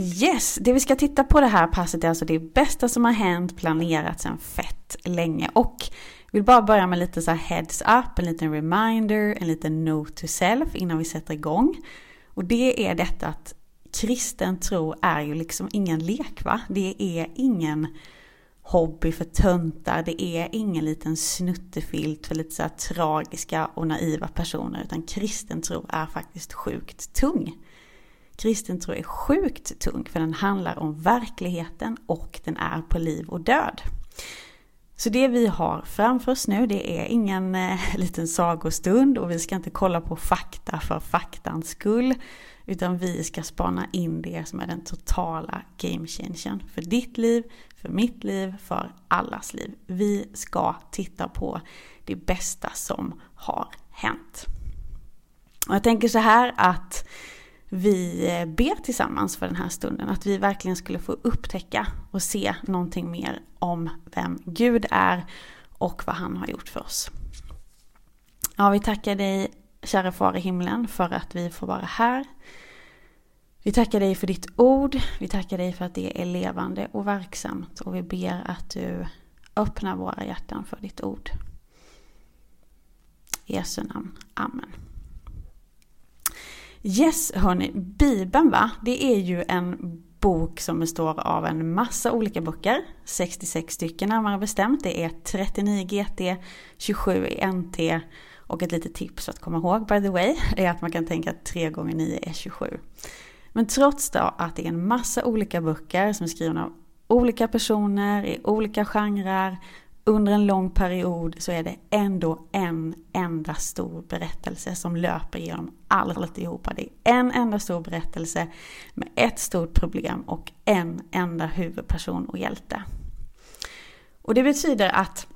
Yes, det vi ska titta på det här passet är alltså det bästa som har hänt, planerat sedan fett länge. Och vill bara börja med lite så heads up, en liten reminder, en liten note to self innan vi sätter igång. Och det är detta att kristen tro är ju liksom ingen lek va? Det är ingen hobby för töntar, det är ingen liten snuttefilt för lite så här tragiska och naiva personer, utan kristen tro är faktiskt sjukt tung. Kristen tro är sjukt tung för den handlar om verkligheten och den är på liv och död. Så det vi har framför oss nu det är ingen eh, liten sagostund och vi ska inte kolla på fakta för faktans skull. Utan vi ska spana in det som är den totala game changern för ditt liv, för mitt liv, för allas liv. Vi ska titta på det bästa som har hänt. Och jag tänker så här att vi eh, ber tillsammans för den här stunden. Att vi verkligen skulle få upptäcka och se någonting mer om vem Gud är och vad han har gjort för oss. Ja, vi tackar dig kära far i himlen för att vi får vara här. Vi tackar dig för ditt ord. Vi tackar dig för att det är levande och verksamt. Och vi ber att du öppnar våra hjärtan för ditt ord. I Jesu namn. Amen. Yes, hörni. Bibeln va? Det är ju en bok som består av en massa olika böcker. 66 stycken närmare bestämt. Det är 39 GT, 27 NT och ett litet tips att komma ihåg by the way är att man kan tänka att 3 gånger 9 är 27. Men trots då att det är en massa olika böcker som är skrivna av olika personer i olika genrer under en lång period så är det ändå en enda stor berättelse som löper genom alltihopa. Det är en enda stor berättelse med ett stort problem och en enda huvudperson och hjälte. Och det betyder att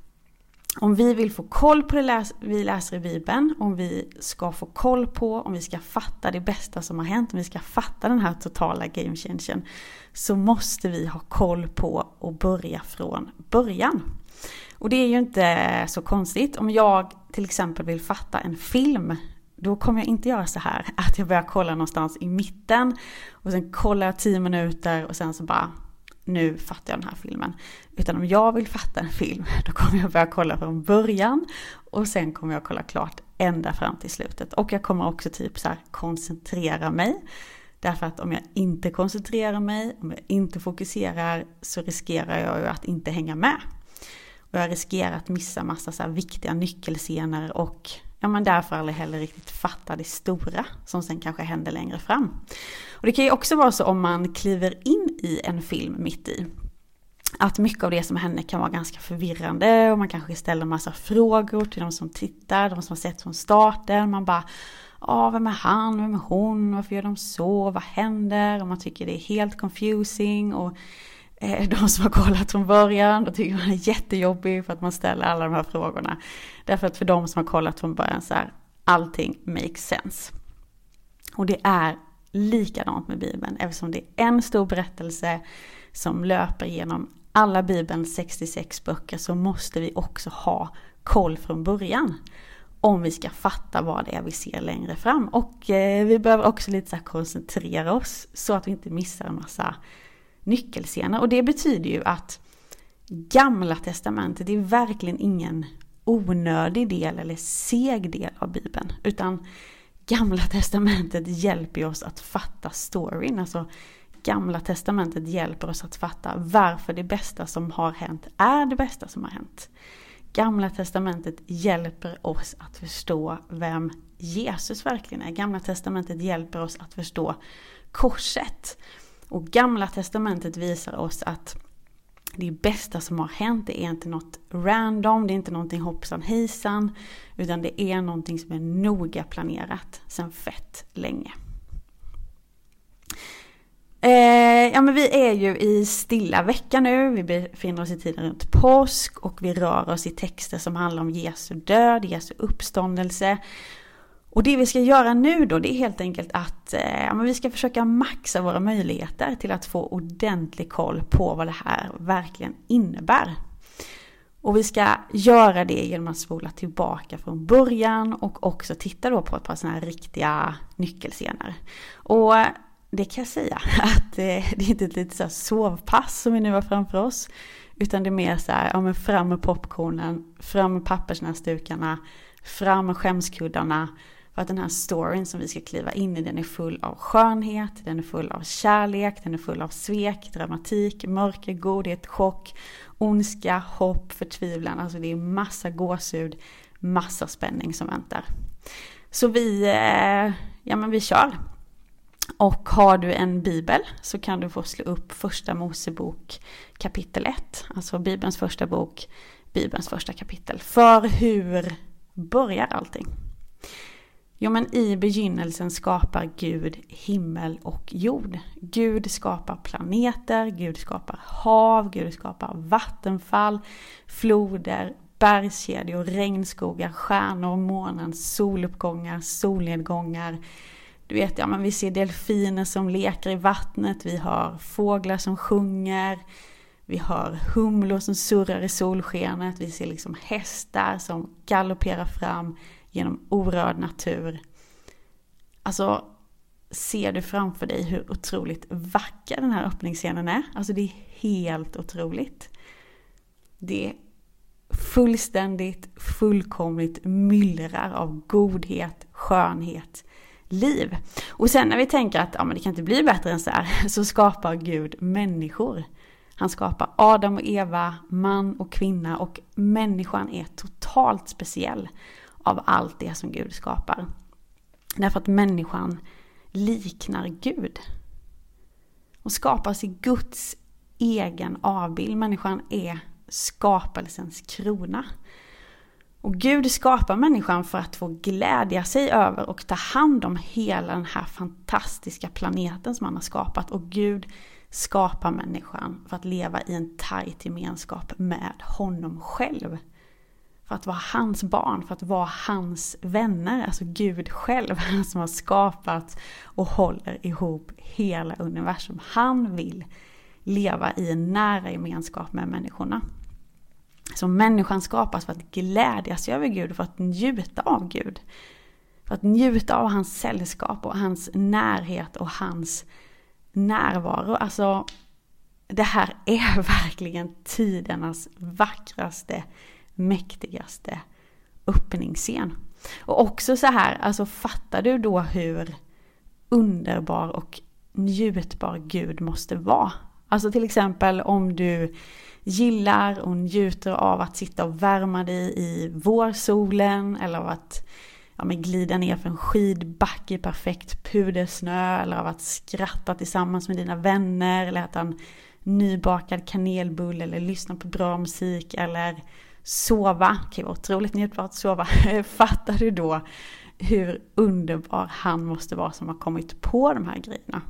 om vi vill få koll på det vi läser i Bibeln, om vi ska få koll på, om vi ska fatta det bästa som har hänt, om vi ska fatta den här totala game changen, så måste vi ha koll på och börja från början. Och det är ju inte så konstigt. Om jag till exempel vill fatta en film, då kommer jag inte göra så här, att jag börjar kolla någonstans i mitten och sen kollar jag tio minuter och sen så bara nu fattar jag den här filmen. Utan om jag vill fatta en film, då kommer jag börja kolla från början och sen kommer jag kolla klart ända fram till slutet. Och jag kommer också typ så här koncentrera mig. Därför att om jag inte koncentrerar mig, om jag inte fokuserar, så riskerar jag ju att inte hänga med. Och jag riskerar att missa massa så viktiga nyckelscener och ja men därför aldrig heller riktigt fatta det stora som sen kanske händer längre fram. Och det kan ju också vara så om man kliver in i en film mitt i. Att mycket av det som händer kan vara ganska förvirrande och man kanske ställer massa frågor till de som tittar, de som har sett från starten. Man bara, ja vem är han, vem är hon, varför gör de så, vad händer? Och man tycker det är helt confusing och Eh, de som har kollat från början, då tycker man är jättejobbig för att man ställer alla de här frågorna. Därför att för de som har kollat från början så är allting makes sense. Och det är likadant med Bibeln eftersom det är en stor berättelse som löper genom alla Bibelns 66 böcker så måste vi också ha koll från början. Om vi ska fatta vad det är vi ser längre fram. Och eh, vi behöver också lite så koncentrera oss så att vi inte missar en massa nyckelscener. Och det betyder ju att Gamla Testamentet är verkligen ingen onödig del eller seg del av Bibeln. Utan Gamla Testamentet hjälper oss att fatta storyn. Alltså Gamla Testamentet hjälper oss att fatta varför det bästa som har hänt är det bästa som har hänt. Gamla Testamentet hjälper oss att förstå vem Jesus verkligen är. Gamla Testamentet hjälper oss att förstå korset. Och gamla testamentet visar oss att det bästa som har hänt det är inte något random, det är inte någonting hoppsan hejsan. Utan det är någonting som är noga planerat sedan fett länge. Eh, ja men vi är ju i stilla vecka nu, vi befinner oss i tiden runt påsk och vi rör oss i texter som handlar om Jesu död, Jesu uppståndelse. Och det vi ska göra nu då, det är helt enkelt att eh, vi ska försöka maxa våra möjligheter till att få ordentlig koll på vad det här verkligen innebär. Och vi ska göra det genom att spola tillbaka från början och också titta då på ett par sådana här riktiga nyckelscener. Och det kan jag säga att eh, det är inte ett litet så sovpass som vi nu har framför oss. Utan det är mer så här, ja men fram med popcornen, fram med pappersnäsdukarna, fram med skämskuddarna. För att den här storyn som vi ska kliva in i, den är full av skönhet, den är full av kärlek, den är full av svek, dramatik, mörker, godhet, chock, ondska, hopp, förtvivlan. Alltså det är massa gåshud, massa spänning som väntar. Så vi, eh, ja men vi kör. Och har du en bibel så kan du få slå upp första Mosebok kapitel 1. Alltså bibelns första bok, bibelns första kapitel. För hur börjar allting? Jo men i begynnelsen skapar Gud himmel och jord. Gud skapar planeter, Gud skapar hav, Gud skapar vattenfall, floder, bergskedjor, regnskogar, stjärnor, månen, soluppgångar, solnedgångar. Du vet, ja men vi ser delfiner som leker i vattnet, vi har fåglar som sjunger, vi har humlor som surrar i solskenet, vi ser liksom hästar som galopperar fram genom orörd natur. Alltså, ser du framför dig hur otroligt vacker den här öppningsscenen är? Alltså det är helt otroligt. Det är fullständigt, fullkomligt myllrar av godhet, skönhet, liv. Och sen när vi tänker att ja, men det kan inte bli bättre än så här, så skapar Gud människor. Han skapar Adam och Eva, man och kvinna och människan är totalt speciell av allt det som Gud skapar. Därför att människan liknar Gud. Och skapas i Guds egen avbild. Människan är skapelsens krona. Och Gud skapar människan för att få glädja sig över och ta hand om hela den här fantastiska planeten som han har skapat. Och Gud skapar människan för att leva i en tajt gemenskap med honom själv. För att vara hans barn, för att vara hans vänner, alltså Gud själv som har skapat och håller ihop hela universum. Han vill leva i en nära gemenskap med människorna. Så människan skapas för att glädjas över Gud, för att njuta av Gud. För att njuta av hans sällskap och hans närhet och hans närvaro. Alltså, det här är verkligen tidernas vackraste mäktigaste öppningsscen. Och också så här, alltså fattar du då hur underbar och njutbar Gud måste vara? Alltså till exempel om du gillar och njuter av att sitta och värma dig i vårsolen eller av att ja, men glida ner för en skidbacke i perfekt pudersnö eller av att skratta tillsammans med dina vänner eller äta en nybakad kanelbulle eller lyssna på bra musik eller sova, det kan ju vara otroligt njutbart att sova, fattar du då hur underbar han måste vara som har kommit på de här grejerna?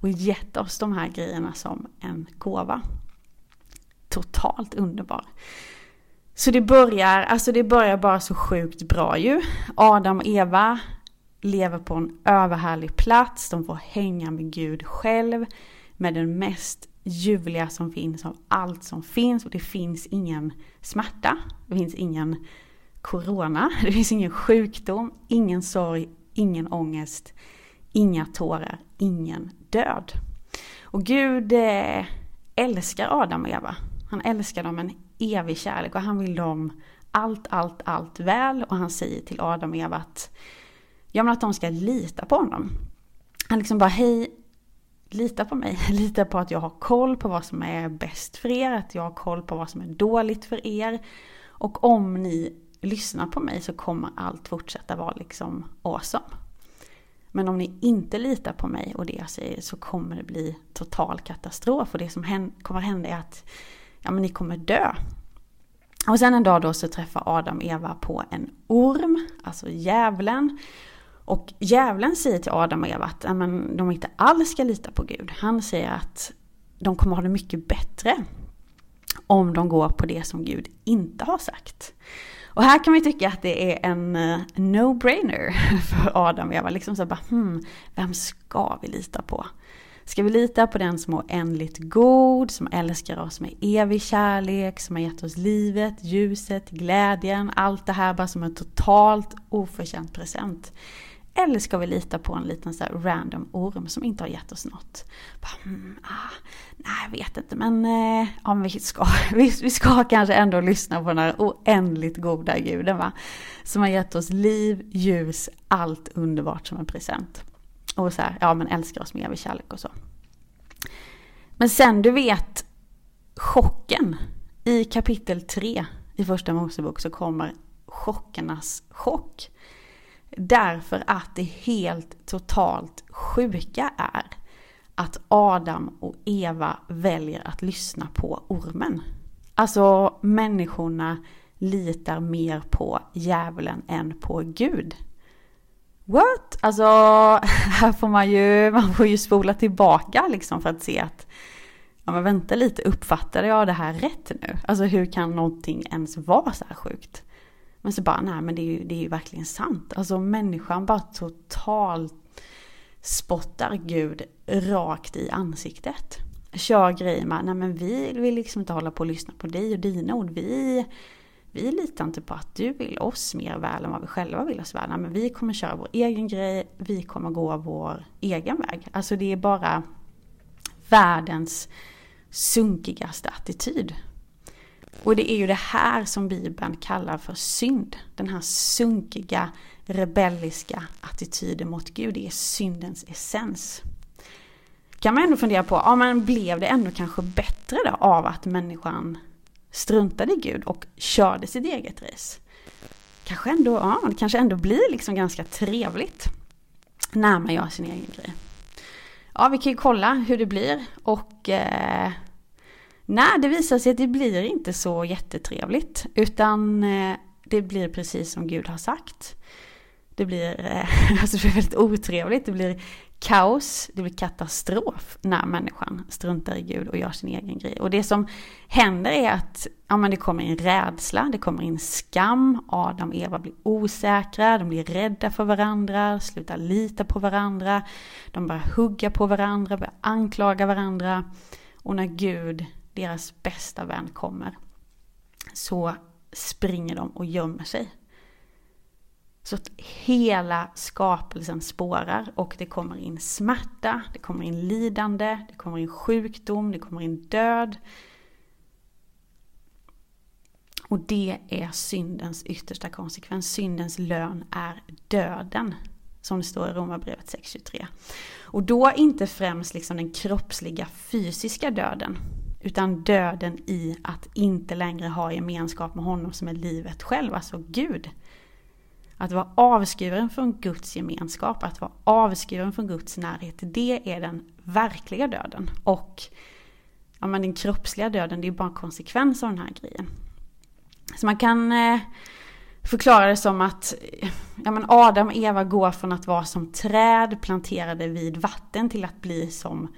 Och gett oss de här grejerna som en gåva. Totalt underbar. Så det börjar, alltså det börjar bara så sjukt bra ju. Adam och Eva lever på en överhärlig plats, de får hänga med Gud själv, med den mest ljuvliga som finns av allt som finns och det finns ingen smärta, det finns ingen corona, det finns ingen sjukdom, ingen sorg, ingen ångest, inga tårar, ingen död. Och Gud eh, älskar Adam och Eva. Han älskar dem en evig kärlek och han vill dem allt, allt, allt väl. Och han säger till Adam och Eva att, ja, men att de ska lita på honom. Han liksom bara, hej, lita på mig. Lita på att jag har koll på vad som är bäst för er, att jag har koll på vad som är dåligt för er. Och om ni lyssnar på mig så kommer allt fortsätta vara liksom awesome. Men om ni inte litar på mig och det jag säger så kommer det bli total katastrof. Och det som kommer hända är att ja, men ni kommer dö. Och sen en dag då så träffar Adam Eva på en orm, alltså djävulen. Och djävulen säger till Adam och Eva att amen, de inte alls ska lita på Gud. Han säger att de kommer ha det mycket bättre om de går på det som Gud inte har sagt. Och här kan man ju tycka att det är en eh, no-brainer för Adam och Eva. Liksom så bara, hmm, vem ska vi lita på? Ska vi lita på den som är oändligt god, som älskar oss med evig kärlek, som har gett oss livet, ljuset, glädjen, allt det här bara som en totalt oförtjänt present? Eller ska vi lita på en liten så random orm som inte har gett oss något? Bara, mm, ah, nej, jag vet inte, men, eh, ja, vi, ska, vi, vi, ska kanske ändå lyssna på den här oändligt goda guden va? Som har gett oss liv, ljus, allt underbart som en present. Och så här, ja men älskar oss med evig kärlek och så. Men sen du vet chocken. I kapitel 3 i första Mosebok så kommer chockernas chock. Därför att det helt totalt sjuka är att Adam och Eva väljer att lyssna på ormen. Alltså människorna litar mer på djävulen än på Gud. What? Alltså, här får man ju, man får ju spola tillbaka liksom för att se att ja men vänta lite, uppfattade jag det här rätt nu? Alltså hur kan någonting ens vara så här sjukt? Men så bara, nej men det är ju, det är ju verkligen sant. Alltså människan bara totalt spottar Gud rakt i ansiktet. Kör grejer med, nej men vi vill liksom inte hålla på och lyssna på dig och dina ord. Vi, vi litar inte på att du vill oss mer väl än vad vi själva vill oss väl. Nej, men vi kommer köra vår egen grej, vi kommer gå vår egen väg. Alltså det är bara världens sunkigaste attityd. Och det är ju det här som Bibeln kallar för synd. Den här sunkiga, rebelliska attityden mot Gud. Det är syndens essens. Kan man ändå fundera på, ja men blev det ändå kanske bättre då av att människan struntade i Gud och körde sitt eget race? Kanske ändå, ja, det kanske ändå blir liksom ganska trevligt när man gör sin egen grej. Ja, vi kan ju kolla hur det blir och eh, Nej, det visar sig att det blir inte så jättetrevligt. Utan eh, det blir precis som Gud har sagt. Det blir, eh, alltså det blir väldigt otrevligt, det blir kaos, det blir katastrof när människan struntar i Gud och gör sin egen grej. Och det som händer är att ja, men det kommer in rädsla, det kommer in skam, Adam och Eva blir osäkra, de blir rädda för varandra, slutar lita på varandra, de börjar hugga på varandra, börjar anklaga varandra. Och när Gud deras bästa vän kommer så springer de och gömmer sig. Så att hela skapelsen spårar och det kommer in smärta, det kommer in lidande, det kommer in sjukdom, det kommer in död. Och det är syndens yttersta konsekvens. Syndens lön är döden. Som det står i Romarbrevet 6.23. Och då inte främst liksom den kroppsliga fysiska döden. Utan döden i att inte längre ha gemenskap med honom som är livet själv, alltså Gud. Att vara avskuren från Guds gemenskap, att vara avskuren från Guds närhet, det är den verkliga döden. Och ja, men den kroppsliga döden, det är bara en konsekvens av den här grejen. Så man kan eh, förklara det som att eh, ja, men Adam och Eva går från att vara som träd planterade vid vatten till att bli som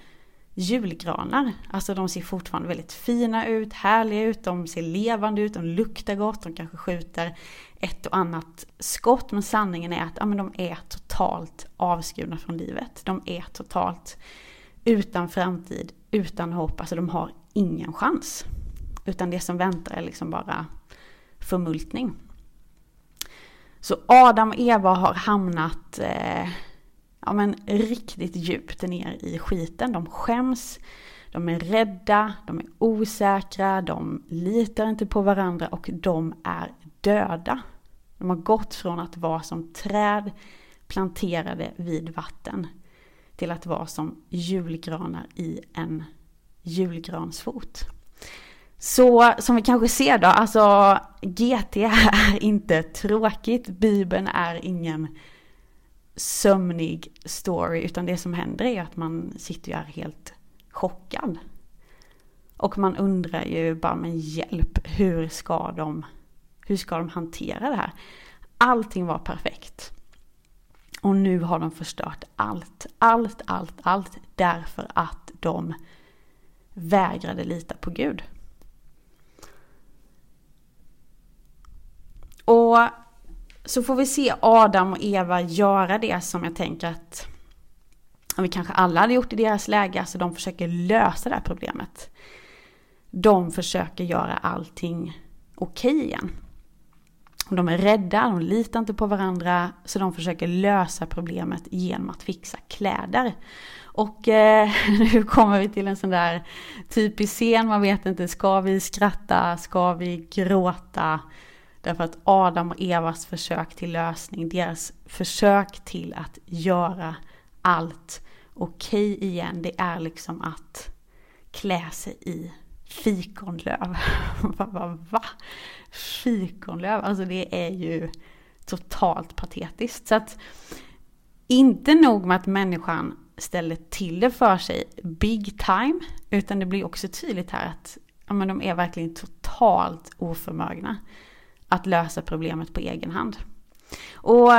julgranar. Alltså de ser fortfarande väldigt fina ut, härliga ut, de ser levande ut, de luktar gott, de kanske skjuter ett och annat skott. Men sanningen är att ja, men de är totalt avskurna från livet. De är totalt utan framtid, utan hopp, alltså de har ingen chans. Utan det som väntar är liksom bara förmultning. Så Adam och Eva har hamnat eh, ja, men riktigt djupt ner i skiten. De skäms, de är rädda, de är osäkra, de litar inte på varandra och de är döda. De har gått från att vara som träd planterade vid vatten till att vara som julgranar i en julgransfot. Så som vi kanske ser då, alltså GT är inte tråkigt, Bibeln är ingen sömnig story, utan det som händer är att man sitter ju är helt chockad. Och man undrar ju bara, men hjälp, hur ska de, hur ska de hantera det här? Allting var perfekt. Och nu har de förstört allt, allt, allt, allt därför att de vägrade lita på Gud. Och så får vi se Adam och Eva göra det som jag tänker att vi kanske alla hade gjort i deras läge, alltså de försöker lösa det här problemet. De försöker göra allting okej okay igen. De är rädda, de litar inte på varandra, så de försöker lösa problemet genom att fixa kläder. Och eh, nu kommer vi till en sån där typisk scen, man vet inte, ska vi skratta, ska vi gråta? Därför att Adam och Evas försök till lösning, deras försök till att göra allt okej okay igen, det är liksom att klä sig i fikonlöv. va, va. Fikonlöv, alltså det är ju totalt patetiskt. Så att inte nog med att människan ställer till det för sig big time, utan det blir också tydligt här att ja, men de är verkligen totalt oförmögna att lösa problemet på egen hand. Och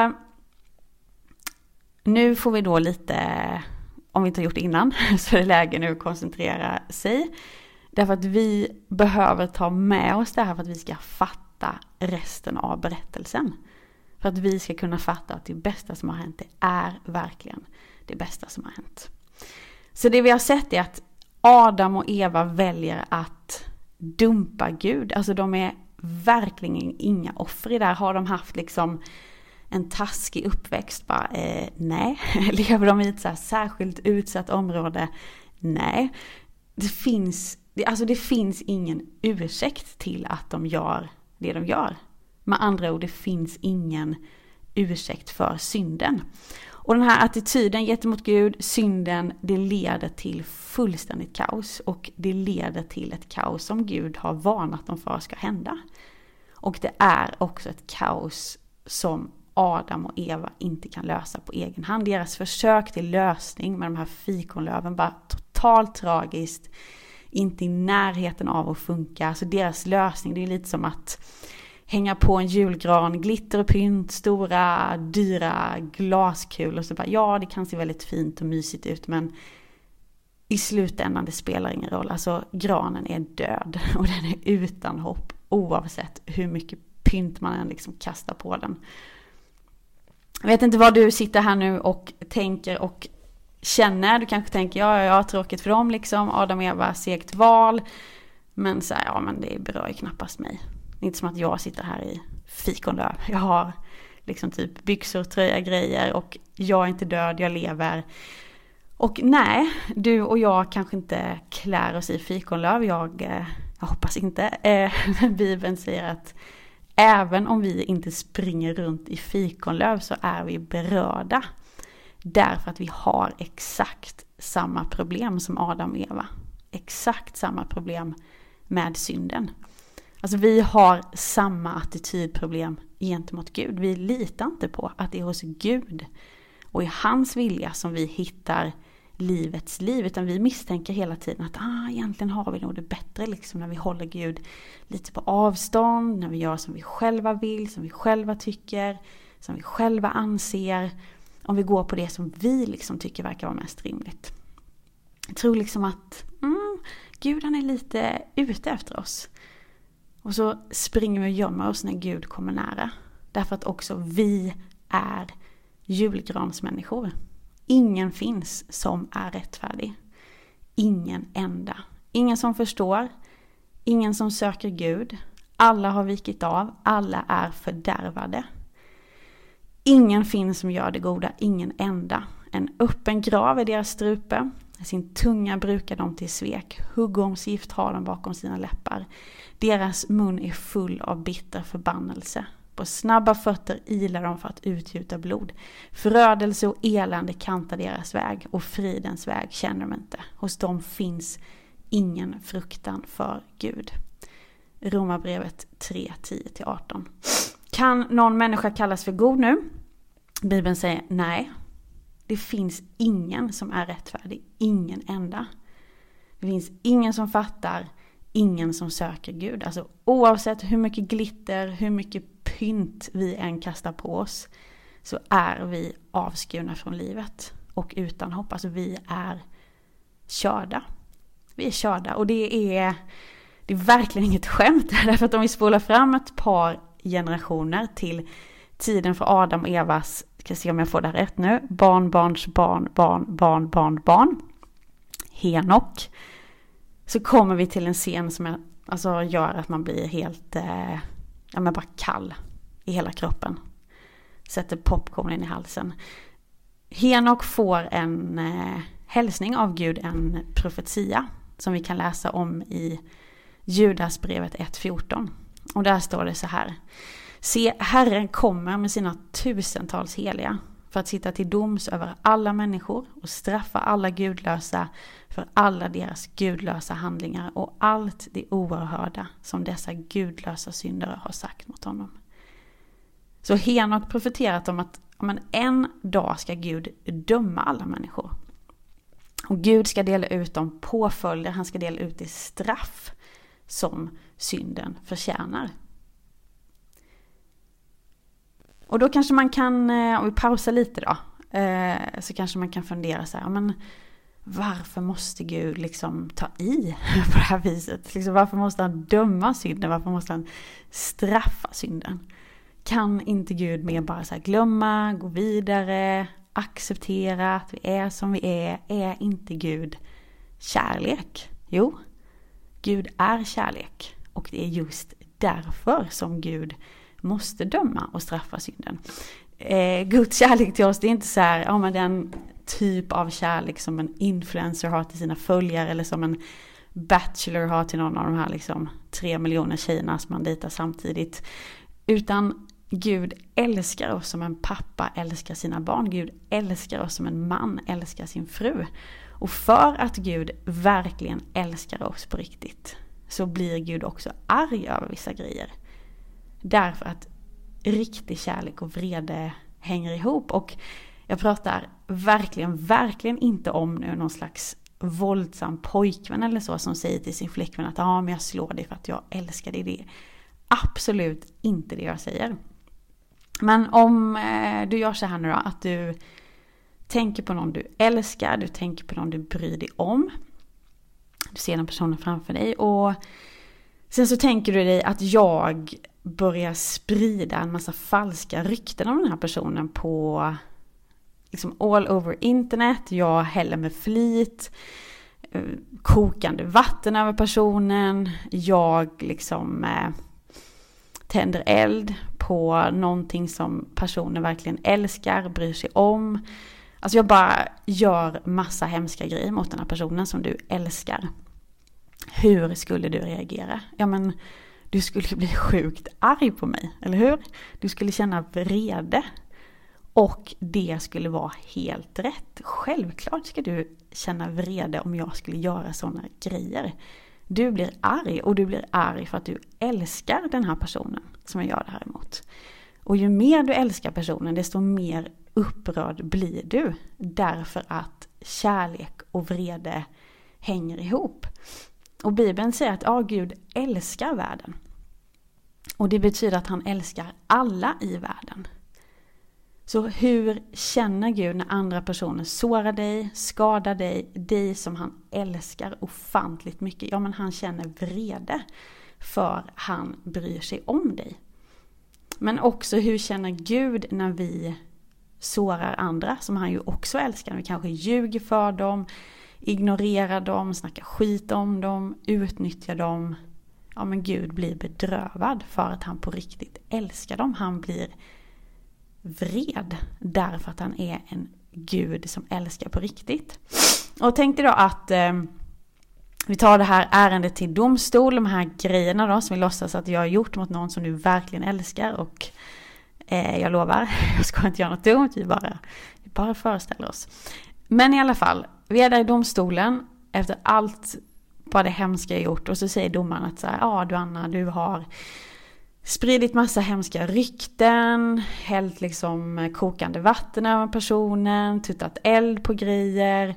nu får vi då lite, om vi inte har gjort det innan, så är det läge nu att koncentrera sig. Därför att vi behöver ta med oss det här för att vi ska fatta resten av berättelsen. För att vi ska kunna fatta att det bästa som har hänt, det är verkligen det bästa som har hänt. Så det vi har sett är att Adam och Eva väljer att dumpa Gud. Alltså de är verkligen inga offer i det här. Har de haft liksom en taskig uppväxt? Bara, eh, nej. Lever de i ett så här särskilt utsatt område? Nej. Det finns, alltså det finns ingen ursäkt till att de gör det de gör. Med andra ord, det finns ingen ursäkt för synden. Och den här attityden gentemot Gud, synden, det leder till fullständigt kaos. Och det leder till ett kaos som Gud har varnat dem för ska hända. Och det är också ett kaos som Adam och Eva inte kan lösa på egen hand. Deras försök till lösning med de här fikonlöven var totalt tragiskt. Inte i närheten av att funka. Så deras lösning, det är lite som att hänga på en julgran, glitter och pynt, stora dyra glaskulor. Så bara, ja, det kan se väldigt fint och mysigt ut men i slutändan det spelar ingen roll. Alltså granen är död och den är utan hopp oavsett hur mycket pynt man än liksom kastar på den. Jag vet inte vad du sitter här nu och tänker och känner. Du kanske tänker, ja, ja, tråkigt för dem liksom. Adam och Eva, segt val. Men så här, ja men det berör ju knappast mig. Det är inte som att jag sitter här i fikonlöv. Jag har liksom typ byxor, tröja, grejer och jag är inte död, jag lever. Och nej, du och jag kanske inte klär oss i fikonlöv. Jag, eh, jag hoppas inte. Eh, Bibeln säger att även om vi inte springer runt i fikonlöv så är vi berörda. Därför att vi har exakt samma problem som Adam och Eva. Exakt samma problem med synden. Alltså vi har samma attitydproblem gentemot Gud. Vi litar inte på att det är hos Gud och i hans vilja som vi hittar livets liv. Utan vi misstänker hela tiden att ah, egentligen har vi nog det bättre liksom när vi håller Gud lite på avstånd, när vi gör som vi själva vill, som vi själva tycker, som vi själva anser. Om vi går på det som vi liksom tycker verkar vara mest rimligt. Jag tror liksom att mm, Gud han är lite ute efter oss. Och så springer vi och gömmer oss när Gud kommer nära. Därför att också vi är julgransmänniskor. Ingen finns som är rättfärdig. Ingen enda. Ingen som förstår. Ingen som söker Gud. Alla har vikit av. Alla är fördärvade. Ingen finns som gör det goda. Ingen enda. En öppen grav är deras strupe. Sin tunga brukar de till svek. Huggormsgift har de bakom sina läppar. Deras mun är full av bitter förbannelse. På snabba fötter ilar de för att utgjuta blod. Förödelse och elände kantar deras väg och fridens väg känner de inte. Hos dem finns ingen fruktan för Gud. Romarbrevet 3, 10-18. Kan någon människa kallas för god nu? Bibeln säger nej. Det finns ingen som är rättfärdig. Ingen enda. Det finns ingen som fattar. Ingen som söker Gud. Alltså oavsett hur mycket glitter, hur mycket pynt vi än kastar på oss så är vi avskurna från livet och utan hopp. Alltså vi är körda. Vi är körda och det är, det är verkligen inget skämt. Därför att om vi spolar fram ett par generationer till tiden för Adam och Evas, ska se om jag får det rätt nu, barnbarns barn, barn, barn, barn, barn. Henok. Så kommer vi till en scen som alltså, gör att man blir helt, eh, ja men bara kall i i hela kroppen. Sätter popcornen i halsen. Henok får en eh, hälsning av Gud, en profetia som vi kan läsa om i Judasbrevet 1.14. Och där står det så här. Se, Herren kommer med sina tusentals heliga för att sitta till doms över alla människor och straffa alla gudlösa för alla deras gudlösa handlingar och allt det oerhörda som dessa gudlösa syndare har sagt mot honom. Så Henok profeterat om att men en dag ska Gud döma alla människor. Och Gud ska dela ut de påföljder, han ska dela ut det straff som synden förtjänar. Och då kanske man kan, eh, om vi pausar lite då, eh, så kanske man kan fundera så här, men varför måste Gud liksom ta i på det här viset? Liksom, varför måste han döma synden? Varför måste han straffa synden? Kan inte Gud mer bara så glömma, gå vidare, acceptera att vi är som vi är? Är inte Gud kärlek? Jo, Gud är kärlek. Och det är just därför som Gud måste döma och straffa synden. Eh, Guds kärlek till oss, det är inte så här, ja men den typ av kärlek som en influencer har till sina följare eller som en bachelor har till någon av de här liksom tre miljoner tjejerna som man dejtar samtidigt. Utan Gud älskar oss som en pappa älskar sina barn. Gud älskar oss som en man älskar sin fru. Och för att Gud verkligen älskar oss på riktigt så blir Gud också arg över vissa grejer. Därför att riktig kärlek och vrede hänger ihop. Och jag pratar verkligen, verkligen inte om nu någon slags våldsam pojkvän eller så som säger till sin flickvän att ja ah, men jag slår dig för att jag älskar dig. Det är absolut inte det jag säger. Men om eh, du gör så här nu då, att du tänker på någon du älskar, du tänker på någon du bryr dig om. Du ser den personen framför dig och sen så tänker du dig att jag börjar sprida en massa falska rykten om den här personen på liksom all over internet. Jag häller med flit eh, kokande vatten över personen. Jag liksom eh, tänder eld på någonting som personen verkligen älskar, bryr sig om. Alltså jag bara gör massa hemska grejer mot den här personen som du älskar. Hur skulle du reagera? Ja men du skulle bli sjukt arg på mig, eller hur? Du skulle känna vrede. Och det skulle vara helt rätt. Självklart ska du känna vrede om jag skulle göra sådana grejer. Du blir arg och du blir arg för att du älskar den här personen som jag gör det här emot. Och ju mer du älskar personen desto mer upprörd blir du. Därför att kärlek och vrede hänger ihop. Och Bibeln säger att ja, Gud älskar världen. Och det betyder att han älskar alla i världen. Så hur känner Gud när andra personer sårar dig, skadar dig, dig som han älskar ofantligt mycket? Ja, men han känner vrede för han bryr sig om dig. Men också hur känner Gud när vi sårar andra som han ju också älskar? Vi kanske ljuger för dem, ignorerar dem, snackar skit om dem, utnyttjar dem. Ja men Gud blir bedrövad för att han på riktigt älskar dem. Han blir vred därför att han är en Gud som älskar på riktigt. Och tänk dig då att eh, vi tar det här ärendet till domstol, de här grejerna då som vi låtsas att jag har gjort mot någon som du verkligen älskar och eh, jag lovar, jag ska inte göra något dumt, vi bara, vi bara föreställer oss. Men i alla fall, vi är där i domstolen efter allt vad det hemska jag gjort och så säger domaren att så här, ja du Anna, du har spridit massa hemska rykten, hällt liksom kokande vatten över personen, tuttat eld på grejer.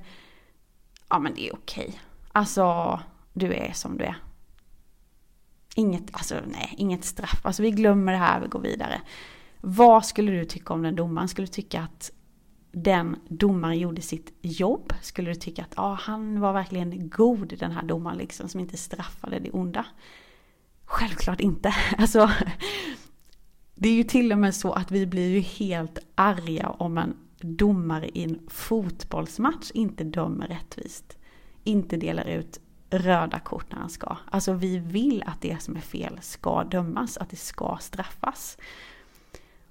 Ja men det är okej. Alltså, du är som du är. Inget, alltså nej, inget straff. Alltså vi glömmer det här, vi går vidare. Vad skulle du tycka om den domaren? Skulle du tycka att den domaren gjorde sitt jobb? Skulle du tycka att ah, han var verkligen god den här domaren liksom som inte straffade det onda? Självklart inte. Alltså, det är ju till och med så att vi blir ju helt arga om en domare i en fotbollsmatch inte dömer rättvist inte delar ut röda kort när han ska. Alltså vi vill att det som är fel ska dömas, att det ska straffas.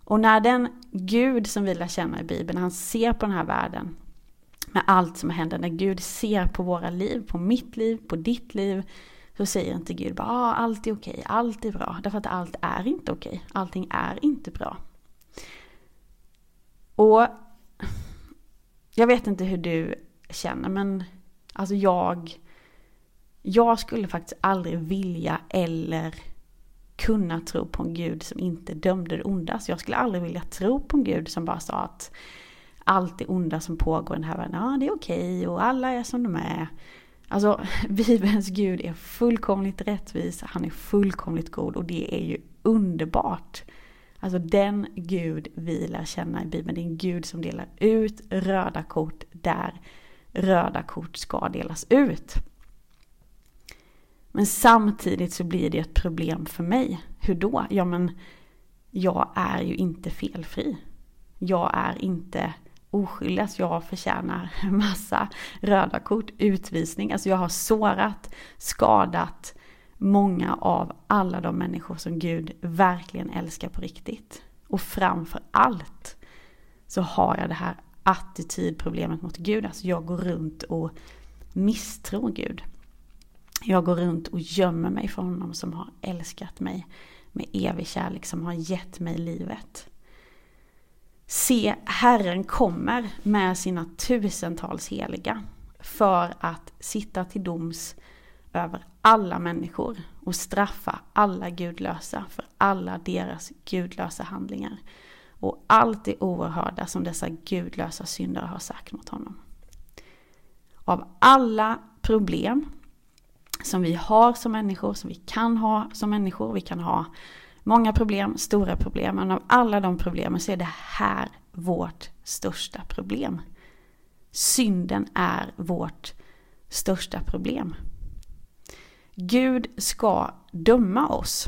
Och när den Gud som vi lär känna i Bibeln, han ser på den här världen med allt som händer, när Gud ser på våra liv, på mitt liv, på ditt liv, så säger inte Gud bara ah, allt är okej, allt är bra. Därför att allt är inte okej, allting är inte bra. Och jag vet inte hur du känner men alltså jag, jag skulle faktiskt aldrig vilja eller kunna tro på en gud som inte dömde det onda. Så jag skulle aldrig vilja tro på en gud som bara sa att allt det onda som pågår i den här världen, ja det är okej och alla är som de är. Alltså Bibelns Gud är fullkomligt rättvis, han är fullkomligt god och det är ju underbart. Alltså den Gud vi lär känna i Bibeln, det är en Gud som delar ut röda kort där röda kort ska delas ut. Men samtidigt så blir det ett problem för mig. Hur då? Ja men jag är ju inte felfri. Jag är inte oskyldig, alltså jag förtjänar massa röda kort, utvisning. Alltså jag har sårat, skadat många av alla de människor som Gud verkligen älskar på riktigt. Och framför allt så har jag det här attitydproblemet mot Gud. Alltså jag går runt och misstror Gud. Jag går runt och gömmer mig för honom som har älskat mig med evig kärlek, som har gett mig livet. Se, Herren kommer med sina tusentals heliga för att sitta till doms över alla människor och straffa alla gudlösa för alla deras gudlösa handlingar och allt det oerhörda som dessa gudlösa syndare har sagt mot honom. Av alla problem som vi har som människor, som vi kan ha som människor, vi kan ha många problem, stora problem, men av alla de problemen så är det här vårt största problem. Synden är vårt största problem. Gud ska döma oss.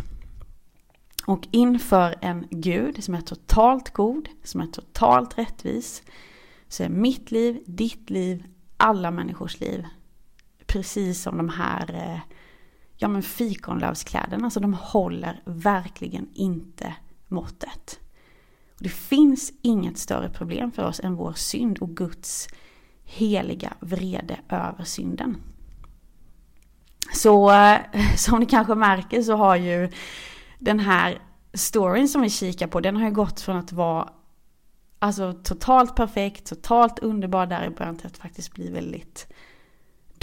Och inför en Gud som är totalt god, som är totalt rättvis, så är mitt liv, ditt liv, alla människors liv precis som de här eh, ja, men fikonlövskläderna. Alltså de håller verkligen inte måttet. Det finns inget större problem för oss än vår synd och Guds heliga vrede över synden. Så eh, som ni kanske märker så har ju den här storyn som vi kikar på, den har ju gått från att vara alltså totalt perfekt, totalt underbar där i början till att faktiskt bli väldigt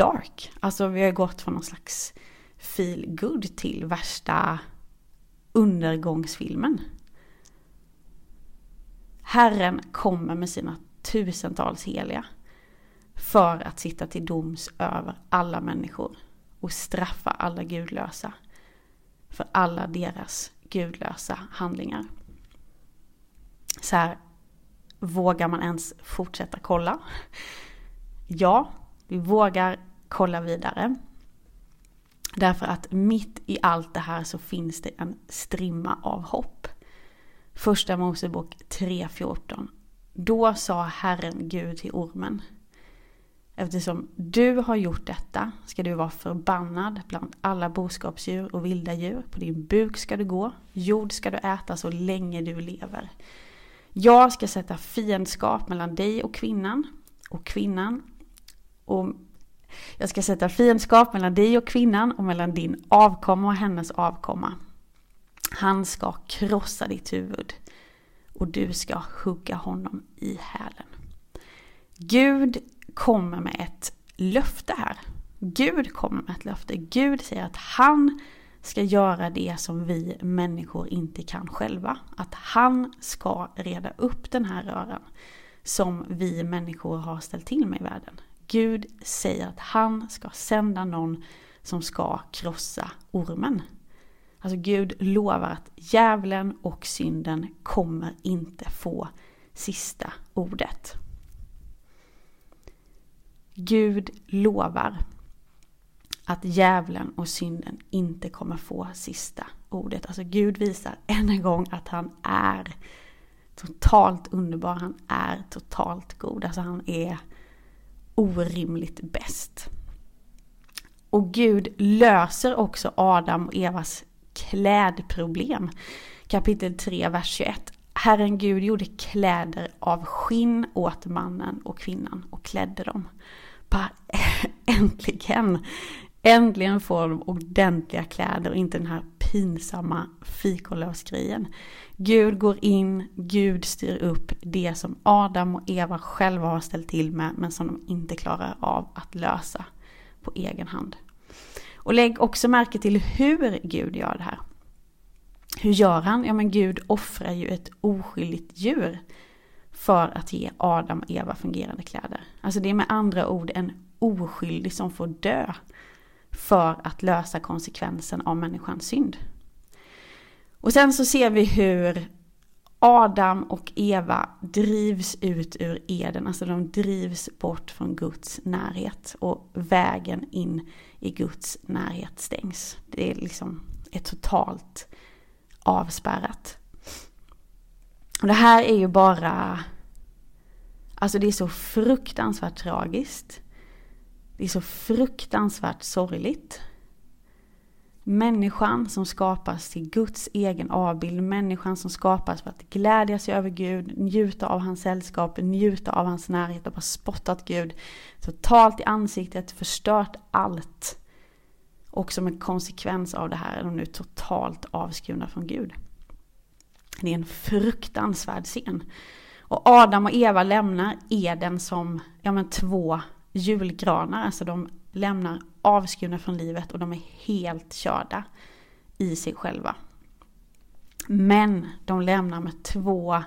dark. Alltså vi har gått från någon slags feel good till värsta undergångsfilmen. Herren kommer med sina tusentals heliga för att sitta till doms över alla människor och straffa alla gudlösa för alla deras gudlösa handlingar. Så här, vågar man ens fortsätta kolla? Ja, vi vågar kolla vidare. Därför att mitt i allt det här så finns det en strimma av hopp. Första Mosebok 3.14. Då sa Herren Gud till ormen. Eftersom du har gjort detta ska du vara förbannad bland alla boskapsdjur och vilda djur. På din buk ska du gå, jord ska du äta så länge du lever. Jag ska sätta fiendskap mellan dig och kvinnan och kvinnan och jag ska sätta fiendskap mellan dig och kvinnan och mellan din avkomma och hennes avkomma. Han ska krossa ditt huvud och du ska hugga honom i hälen. Gud kommer med ett löfte här. Gud kommer med ett löfte. Gud säger att han ska göra det som vi människor inte kan själva. Att han ska reda upp den här röran som vi människor har ställt till med i världen. Gud säger att han ska sända någon som ska krossa ormen. Alltså Gud lovar att djävulen och synden kommer inte få sista ordet. Gud lovar att djävulen och synden inte kommer få sista ordet. Alltså Gud visar än en gång att han är totalt underbar, han är totalt god. Alltså han är orimligt bäst. Och Gud löser också Adam och Evas klädproblem. Kapitel 3, vers 21. Herren Gud gjorde kläder av skinn åt mannen och kvinnan och klädde dem. Bara äntligen! Äntligen får de ordentliga kläder och inte den här pinsamma fikonlösgrejen. Gud går in, Gud styr upp det som Adam och Eva själva har ställt till med men som de inte klarar av att lösa på egen hand. Och lägg också märke till hur Gud gör det här. Hur gör han? Ja men Gud offrar ju ett oskyldigt djur för att ge Adam och Eva fungerande kläder. Alltså det är med andra ord en oskyldig som får dö för att lösa konsekvensen av människans synd. Och sen så ser vi hur Adam och Eva drivs ut ur Eden, alltså de drivs bort från Guds närhet och vägen in i Guds närhet stängs. Det är liksom ett totalt avspärrat. Och det här är ju bara, alltså det är så fruktansvärt tragiskt. Det är så fruktansvärt sorgligt. Människan som skapas till Guds egen avbild, människan som skapas för att glädja sig över Gud, njuta av hans sällskap, njuta av hans närhet och bara spottat Gud totalt i ansiktet, förstört allt. Och som en konsekvens av det här är de nu totalt avskurna från Gud. Det är en fruktansvärd scen. Och Adam och Eva lämnar Eden som ja, men två julgranar, alltså de lämnar avskurna från livet och de är helt körda i sig själva. Men de lämnar med två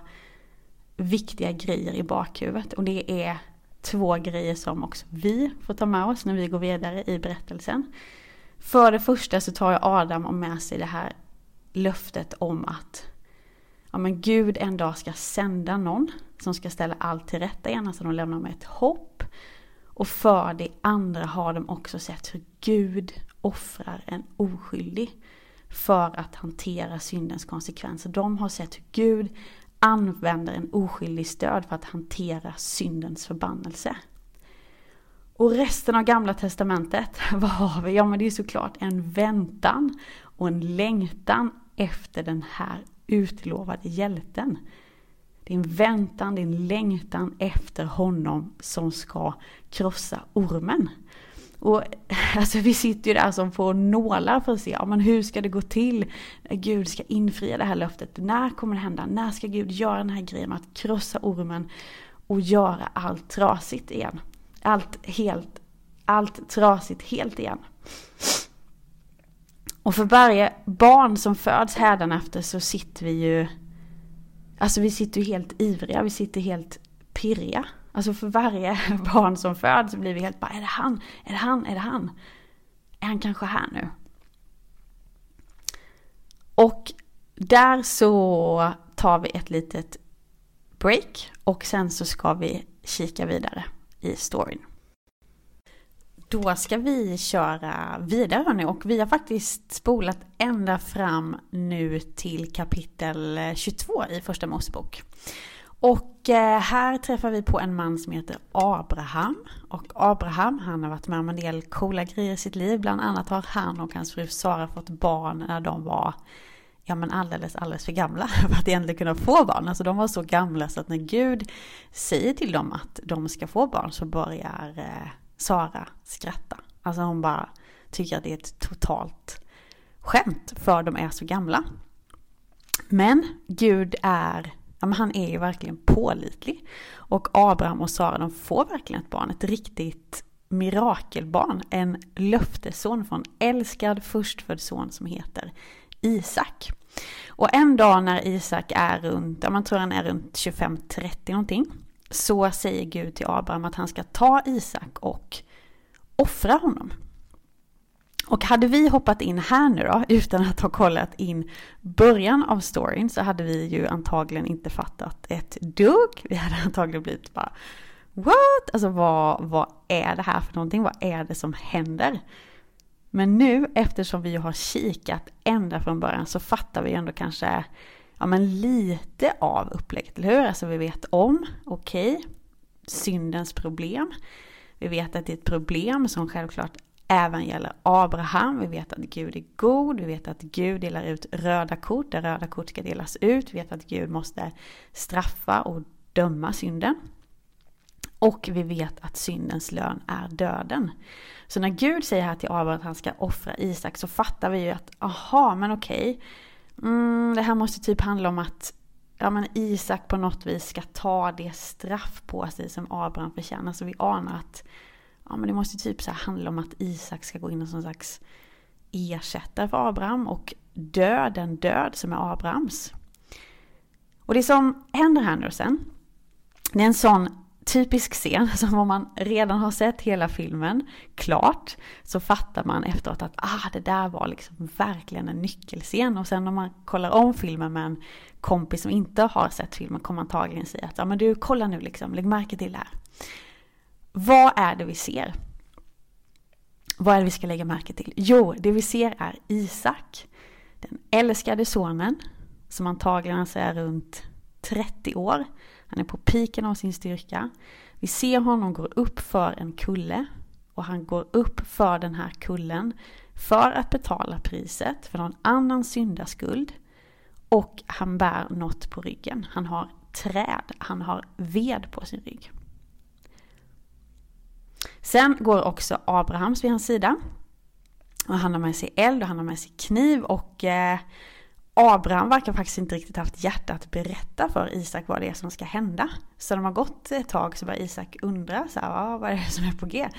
viktiga grejer i bakhuvudet och det är två grejer som också vi får ta med oss när vi går vidare i berättelsen. För det första så tar jag Adam med sig det här löftet om att ja, men Gud en dag ska sända någon som ska ställa allt till rätta igen. Alltså de lämnar med ett hopp och för det andra har de också sett hur Gud offrar en oskyldig för att hantera syndens konsekvenser. De har sett hur Gud använder en oskyldig stöd för att hantera syndens förbannelse. Och resten av gamla testamentet, vad har vi? Ja men det är såklart en väntan och en längtan efter den här utlovade hjälten. Din väntan, din längtan efter honom som ska krossa ormen. Och alltså, vi sitter ju där som på nålar för att se, ja, men hur ska det gå till Gud ska infria det här löftet? När kommer det hända? När ska Gud göra den här grejen med att krossa ormen och göra allt trasigt igen? Allt helt, allt trasigt helt igen. Och för varje barn som föds hädanefter så sitter vi ju Alltså vi sitter ju helt ivriga, vi sitter helt pirriga. Alltså för varje barn som föds så blir vi helt bara, är det han? Är det han? Är det han? Är han kanske här nu? Och där så tar vi ett litet break och sen så ska vi kika vidare i storyn. Då ska vi köra vidare hörni och vi har faktiskt spolat ända fram nu till kapitel eh, 22 i första Mosebok. Och eh, här träffar vi på en man som heter Abraham. Och Abraham, han har varit med om en del coola grejer i sitt liv. Bland annat har han och hans fru Sara fått barn när de var ja men alldeles, alldeles för gamla för att egentligen kunna få barn. Alltså de var så gamla så att när Gud säger till dem att de ska få barn så börjar eh, Sara skratta. Alltså hon bara tycker att det är ett totalt skämt för de är så gamla. Men Gud är, ja men han är ju verkligen pålitlig. Och Abraham och Sara de får verkligen ett barn, ett riktigt mirakelbarn. En löftesson från älskad förstfödd son som heter Isak. Och en dag när Isak är runt, ja man tror han är runt 25-30 någonting så säger Gud till Abraham att han ska ta Isak och offra honom. Och hade vi hoppat in här nu då, utan att ha kollat in början av storyn, så hade vi ju antagligen inte fattat ett dugg. Vi hade antagligen blivit bara What? Alltså vad, vad är det här för någonting? Vad är det som händer? Men nu eftersom vi har kikat ända från början så fattar vi ändå kanske ja, men lite av upplägget, eller hur? Alltså vi vet om, okej, okay, syndens problem. Vi vet att det är ett problem som självklart även gäller Abraham. Vi vet att Gud är god, vi vet att Gud delar ut röda kort där röda kort ska delas ut. Vi vet att Gud måste straffa och döma synden. Och vi vet att syndens lön är döden. Så när Gud säger här till Abraham att han ska offra Isak så fattar vi ju att, aha, men okej. Mm, det här måste typ handla om att ja, men Isak på något vis ska ta det straff på sig som Abraham förtjänar. Så vi anar att ja, men det måste typ så handla om att Isak ska gå in som slags ersättare för Abraham och dö den död som är Abrahams. Och det som händer här nu sen, det är en sån typisk scen som om man redan har sett hela filmen klart så fattar man efteråt att ah, det där var liksom verkligen en nyckelscen och sen om man kollar om filmen med en kompis som inte har sett filmen kommer antagligen säga att ja men du kolla nu liksom, lägg märke till det här. Vad är det vi ser? Vad är det vi ska lägga märke till? Jo, det vi ser är Isak, den älskade sonen, som antagligen är runt 30 år. Han är på piken av sin styrka. Vi ser honom gå upp för en kulle och han går upp för den här kullen för att betala priset för någon annan syndaskuld. Och han bär något på ryggen. Han har träd, han har ved på sin rygg. Sen går också Abrahams vid hans sida. Och han har med sig eld och han har med sig kniv och eh, Abraham verkar faktiskt inte riktigt haft hjärta att berätta för Isak vad det är som ska hända. Så när de har gått ett tag så börjar Isak undra, så här, vad är det som är på G?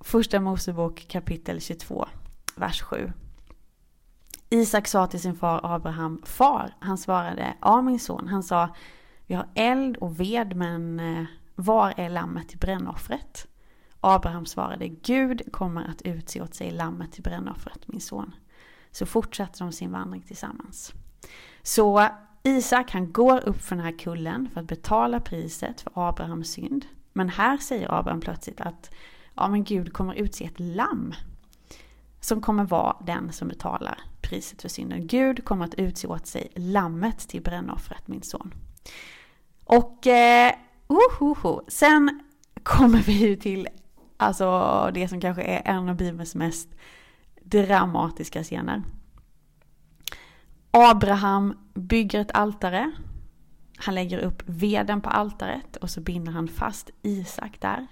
Första Mosebok kapitel 22, vers 7. Isak sa till sin far Abraham, far, han svarade, ja min son, han sa, vi har eld och ved men eh, var är lammet till brännoffret? Abraham svarade, Gud kommer att utse åt sig lammet till brännoffret, min son. Så fortsatte de sin vandring tillsammans. Så Isak han går upp för den här kullen för att betala priset för Abrahams synd. Men här säger Abraham plötsligt att ja, men Gud kommer utse ett lamm som kommer vara den som betalar priset för synden. Gud kommer att utse åt sig lammet till brännoffret, min son. Och eh, uh, uh, uh. sen kommer vi ju till alltså, det som kanske är en av Bibelns mest dramatiska scener. Abraham bygger ett altare. Han lägger upp veden på altaret och så binder han fast Isak där.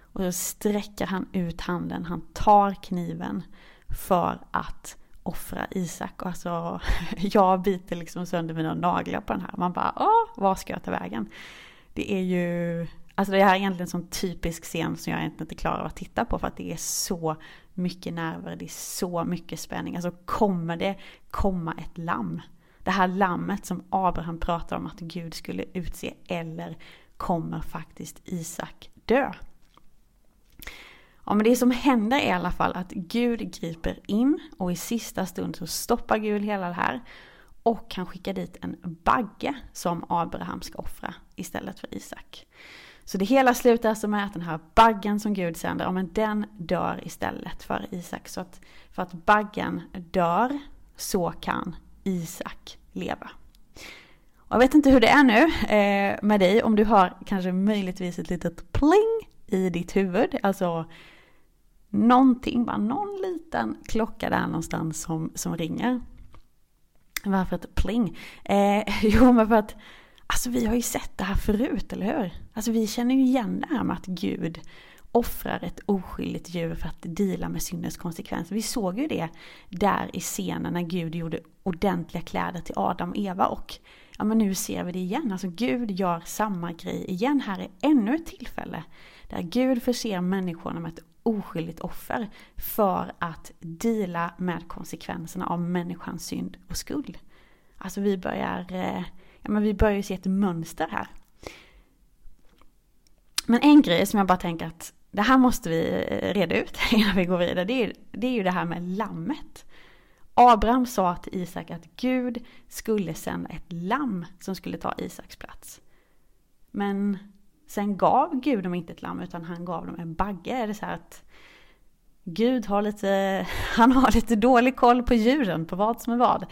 Och så sträcker han ut handen, han tar kniven för att offra Isak. Och alltså, jag biter liksom sönder mina naglar på den här. Man bara, åh, var ska jag ta vägen? Det är ju, alltså det här är egentligen en sån typisk scen som jag egentligen inte klarar av att titta på för att det är så mycket nerver, det är så mycket spänning. Alltså kommer det komma ett lamm? Det här lammet som Abraham pratar om att Gud skulle utse, eller kommer faktiskt Isak dö? Ja, men det som händer är i alla fall att Gud griper in och i sista stund så stoppar Gud hela det här. Och han skickar dit en bagge som Abraham ska offra istället för Isak. Så det hela slutar alltså med att den här baggen som Gud sänder, ja men den dör istället för Isak. Så att för att baggen dör så kan Isak leva. Och jag vet inte hur det är nu eh, med dig, om du har kanske möjligtvis ett litet pling i ditt huvud. Alltså någonting, bara någon liten klocka där någonstans som, som ringer. Varför ett pling? Eh, jo, men för att Alltså vi har ju sett det här förut, eller hur? Alltså vi känner ju igen det här med att Gud offrar ett oskyldigt djur för att dela med syndens konsekvenser. Vi såg ju det där i scenen när Gud gjorde ordentliga kläder till Adam och Eva och ja men nu ser vi det igen. Alltså Gud gör samma grej igen. Här är ännu ett tillfälle där Gud förser människorna med ett oskyldigt offer för att dela med konsekvenserna av människans synd och skuld. Alltså vi börjar eh, ja, men vi börjar ju se ett mönster här. Men en grej som jag bara tänker att det här måste vi eh, reda ut innan vi går vidare. Det är, det är ju det här med lammet. Abraham sa till Isak att Gud skulle sända ett lamm som skulle ta Isaks plats. Men sen gav Gud dem inte ett lamm utan han gav dem en bagge. Är det så här att Gud har lite, han har lite dålig koll på djuren, på vad som är vad.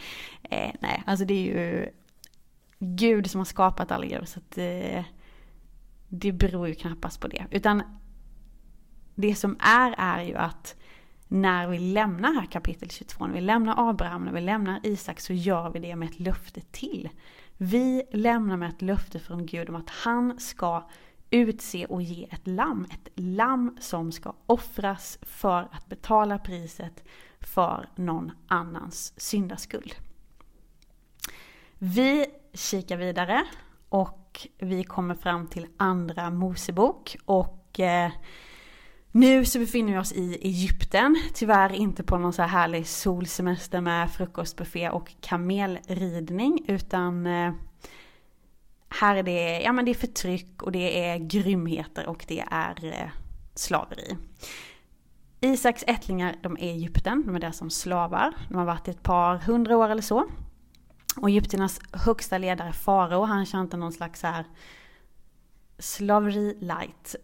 Eh, nej, alltså det är ju Gud som har skapat alla djur. Så att eh, det beror ju knappast på det. Utan det som är är ju att när vi lämnar här kapitel 22, när vi lämnar Abraham, när vi lämnar Isak så gör vi det med ett löfte till. Vi lämnar med ett löfte från Gud om att han ska utse och ge ett lamm. Ett lamm som ska offras för att betala priset för någon annans syndaskuld. Vi kikar vidare och vi kommer fram till andra Mosebok och eh, nu så befinner vi oss i Egypten, tyvärr inte på någon så här härlig solsemester med frukostbuffé och kamelridning utan eh, här är det, ja men det är förtryck och det är grymheter och det är eh, slaveri. Isaks ättlingar, de är i Egypten, de är där som slavar. De har varit ett par hundra år eller så. Och Egypternas högsta ledare farao, han kör inte någon slags här slaveri light.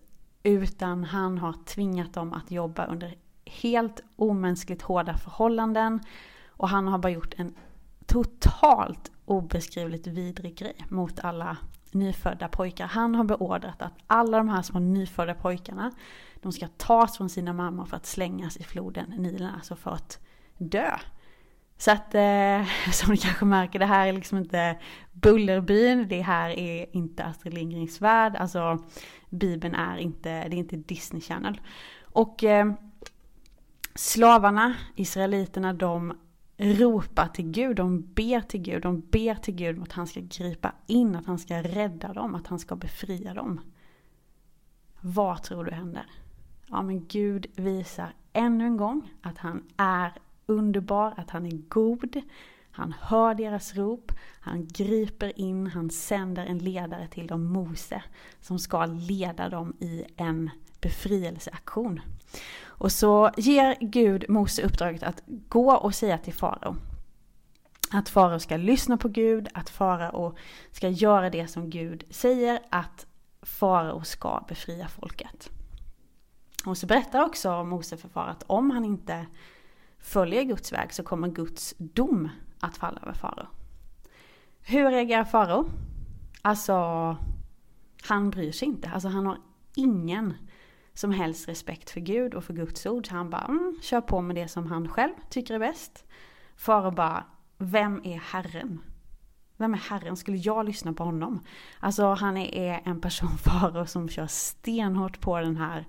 Utan han har tvingat dem att jobba under helt omänskligt hårda förhållanden. Och han har bara gjort en totalt obeskrivligt vidrig grej mot alla nyfödda pojkar. Han har beordrat att alla de här små nyfödda pojkarna, de ska tas från sina mammor för att slängas i floden Nilen, alltså för att dö. Så att, eh, som ni kanske märker, det här är liksom inte Bullerbyn, det här är inte Astrid Lindgrens värld, alltså Bibeln är inte, det är inte Disney Channel. Och eh, slavarna, israeliterna, de ropar till Gud, de ber till Gud, de ber till Gud att han ska gripa in, att han ska rädda dem, att han ska befria dem. Vad tror du händer? Ja men Gud visar ännu en gång att han är underbar, att han är god. Han hör deras rop, han griper in, han sänder en ledare till dem, Mose, som ska leda dem i en befrielseaktion. Och så ger Gud Mose uppdraget att gå och säga till farao att farao ska lyssna på Gud, att farao ska göra det som Gud säger, att farao ska befria folket. Och så berättar också Mose för farao att om han inte följer Guds väg så kommer Guds dom att falla över farao. Hur reagerar farao? Alltså, han bryr sig inte. Alltså han har ingen som helst respekt för Gud och för Guds ord. Så han bara, mm, kör på med det som han själv tycker är bäst. Farao bara, vem är Herren? Vem är Herren? Skulle jag lyssna på honom? Alltså han är en person, farao, som kör stenhårt på den här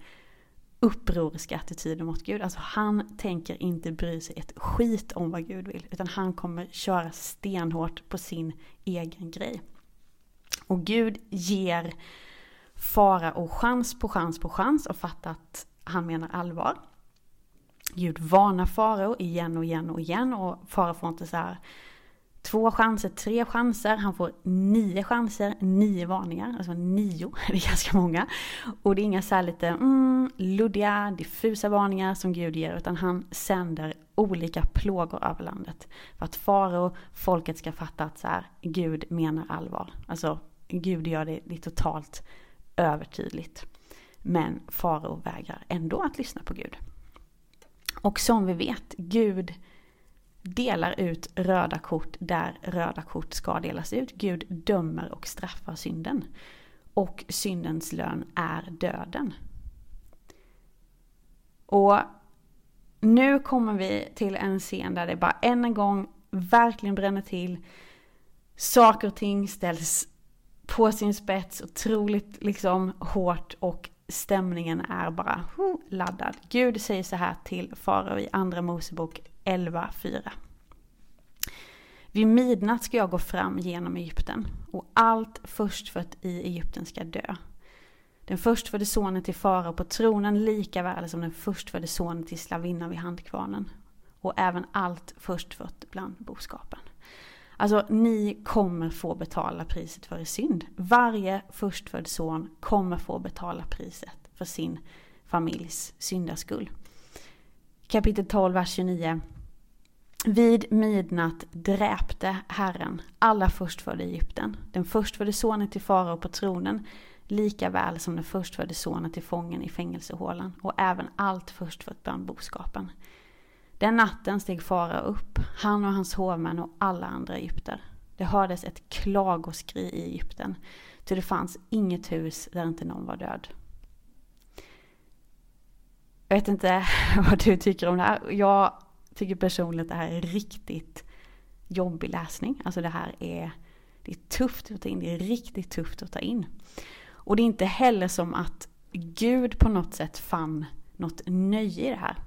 upproriska attityder mot Gud. Alltså han tänker inte bry sig ett skit om vad Gud vill. Utan han kommer köra stenhårt på sin egen grej. Och Gud ger farao chans på chans på chans och fatta att han menar allvar. Gud varnar farao igen och igen och igen och farao får inte så här två chanser, tre chanser, han får nio chanser, nio varningar, alltså nio, det är ganska många. Och det är inga så här lite mm, luddiga, diffusa varningar som Gud ger, utan han sänder olika plågor över landet. För att farao, folket ska fatta att så här, Gud menar allvar. Alltså Gud gör det, det totalt övertydligt. Men farao vägrar ändå att lyssna på Gud. Och som vi vet, Gud delar ut röda kort där röda kort ska delas ut. Gud dömer och straffar synden. Och syndens lön är döden. Och nu kommer vi till en scen där det bara än en gång verkligen bränner till. Saker och ting ställs på sin spets otroligt liksom hårt och stämningen är bara laddad. Gud säger så här till farao i andra Mosebok 11.4. Vid midnatt ska jag gå fram genom Egypten och allt förstfött i Egypten ska dö. Den förstfödde sonen till farao på tronen lika väl som den förstfödde sonen till slavinnan vid handkvarnen. Och även allt förstfött bland boskapen. Alltså ni kommer få betala priset för er synd. Varje förstfödd son kommer få betala priset för sin familjs syndaskull. Kapitel 12, vers 29. Vid midnatt dräpte Herren alla förstfödda i Egypten. Den förstfödde sonen till farao på tronen, lika väl som den förstfödde sonen till fången i fängelsehålan och även allt förstfött bland boskapen. Den natten steg farao upp, han och hans hovmän och alla andra egypter. Det hördes ett klagoskri i Egypten, ty det fanns inget hus där inte någon var död. Jag vet inte vad du tycker om det här. Jag tycker personligen att det här är riktigt jobbig läsning. Alltså det här är, det är tufft att ta in, det är riktigt tufft att ta in. Och det är inte heller som att Gud på något sätt fann något nöje i det här.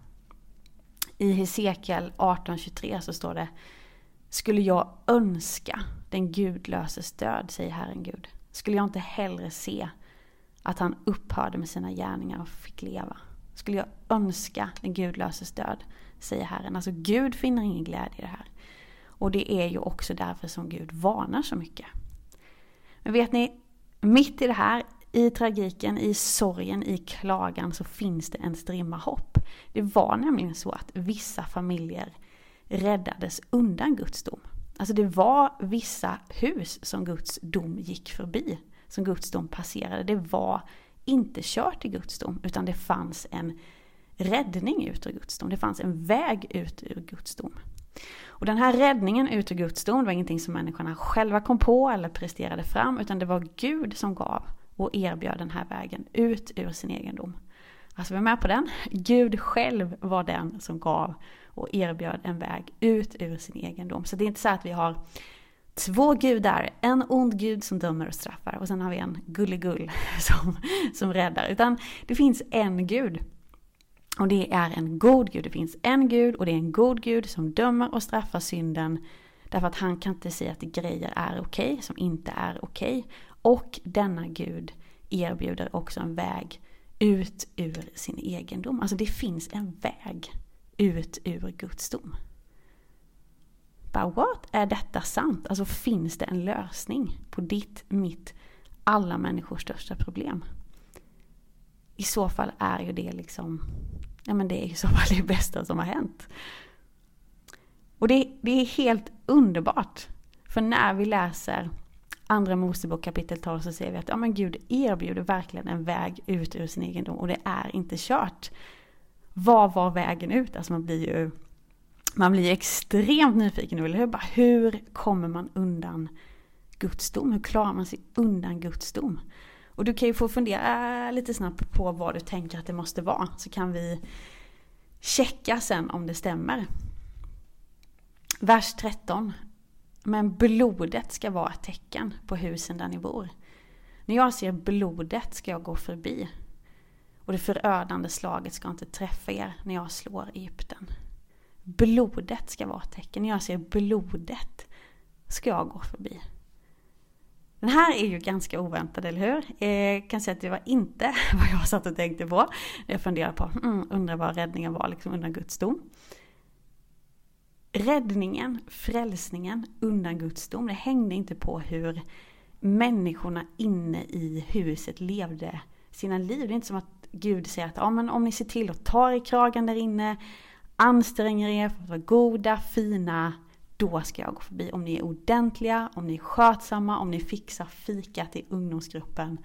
I Hesekiel 18.23 så står det Skulle jag önska den gudlöses död, säger Herren Gud, skulle jag inte hellre se att han upphörde med sina gärningar och fick leva. Skulle jag önska den gudlöses död, säger Herren. Alltså Gud finner ingen glädje i det här. Och det är ju också därför som Gud varnar så mycket. Men vet ni, mitt i det här, i tragiken, i sorgen, i klagan så finns det en strimma hopp. Det var nämligen så att vissa familjer räddades undan Guds dom. Alltså det var vissa hus som Guds dom gick förbi, som Guds dom passerade. Det var inte kört i Guds dom, utan det fanns en räddning ut ur Guds dom. Det fanns en väg ut ur Guds dom. Och den här räddningen ut ur Guds dom var ingenting som människorna själva kom på eller presterade fram, utan det var Gud som gav och erbjöd den här vägen ut ur sin egendom. Alltså var är med på den. Gud själv var den som gav och erbjöd en väg ut ur sin egendom. Så det är inte så att vi har två gudar, en ond gud som dömer och straffar och sen har vi en gulligull som, som räddar. Utan det finns en gud. Och det är en god gud. Det finns en gud och det är en god gud som dömer och straffar synden. Därför att han kan inte säga att grejer är okej okay, som inte är okej. Okay. Och denna gud erbjuder också en väg ut ur sin egendom. Alltså det finns en väg ut ur Guds dom. Bara what? Är detta sant? Alltså finns det en lösning på ditt, mitt, alla människors största problem? I så fall är ju det liksom, ja men det är i så fall det bästa som har hänt. Och det, det är helt underbart. För när vi läser Andra Mosebok kapitel 12 så ser vi att ja, men Gud erbjuder verkligen en väg ut ur sin egendom och det är inte kört. Vad var vägen ut? Alltså man blir ju man blir extremt nyfiken nu, eller hur? Bara, hur kommer man undan Guds dom? Hur klarar man sig undan Guds dom? Och du kan ju få fundera lite snabbt på vad du tänker att det måste vara, så kan vi checka sen om det stämmer. Vers 13. Men blodet ska vara ett tecken på husen där ni bor. När jag ser blodet ska jag gå förbi. Och det förödande slaget ska inte träffa er när jag slår Egypten. Blodet ska vara ett tecken. När jag ser blodet ska jag gå förbi. Den här är ju ganska oväntad, eller hur? Eh, jag kan säga att det var inte vad jag satt och tänkte på. Jag funderade på, mm, undrar vad räddningen var liksom undrar Guds dom. Räddningen, frälsningen undan Guds dom, det hängde inte på hur människorna inne i huset levde sina liv. Det är inte som att Gud säger att ja, men om ni ser till att ta i kragen där inne, anstränger er för att vara goda, fina, då ska jag gå förbi. Om ni är ordentliga, om ni är skötsamma, om ni fixar fika till ungdomsgruppen,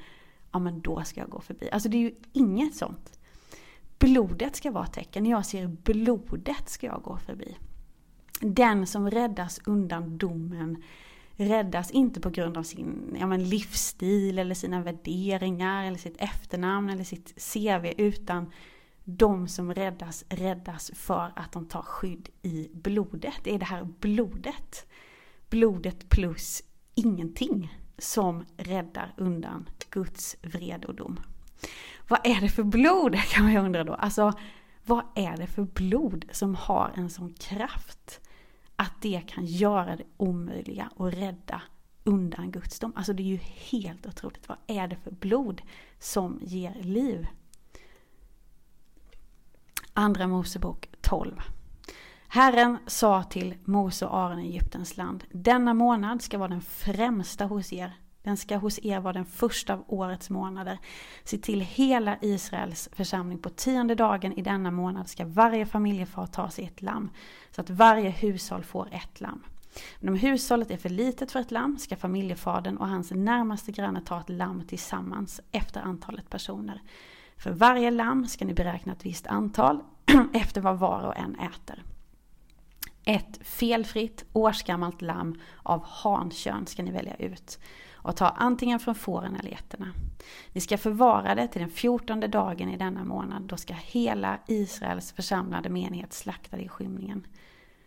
ja men då ska jag gå förbi. Alltså det är ju inget sånt. Blodet ska vara tecken. När jag ser blodet ska jag gå förbi. Den som räddas undan domen räddas inte på grund av sin ja, men livsstil eller sina värderingar eller sitt efternamn eller sitt CV utan de som räddas räddas för att de tar skydd i blodet. Det är det här blodet, blodet plus ingenting som räddar undan Guds vrede och dom. Vad är det för blod kan man ju undra då. Alltså, vad är det för blod som har en sån kraft att det kan göra det omöjliga och rädda undan Guds dom. Alltså det är ju helt otroligt. Vad är det för blod som ger liv? Andra Mosebok 12. Herren sa till Mose och Aron i Egyptens land. Denna månad ska vara den främsta hos er. Den ska hos er vara den första av årets månader. Se till hela Israels församling på tionde dagen i denna månad ska varje familjefar ta sig ett lamm. Så att varje hushåll får ett lamm. Men om hushållet är för litet för ett lamm ska familjefadern och hans närmaste granne ta ett lamm tillsammans efter antalet personer. För varje lamm ska ni beräkna ett visst antal efter vad var och en äter. Ett felfritt årsgammalt lamm av hankön ska ni välja ut. och ta antingen från fåren eller getterna. Ni ska förvara det till den fjortonde dagen i denna månad. Då ska hela Israels församlade menighet slakta det i skymningen.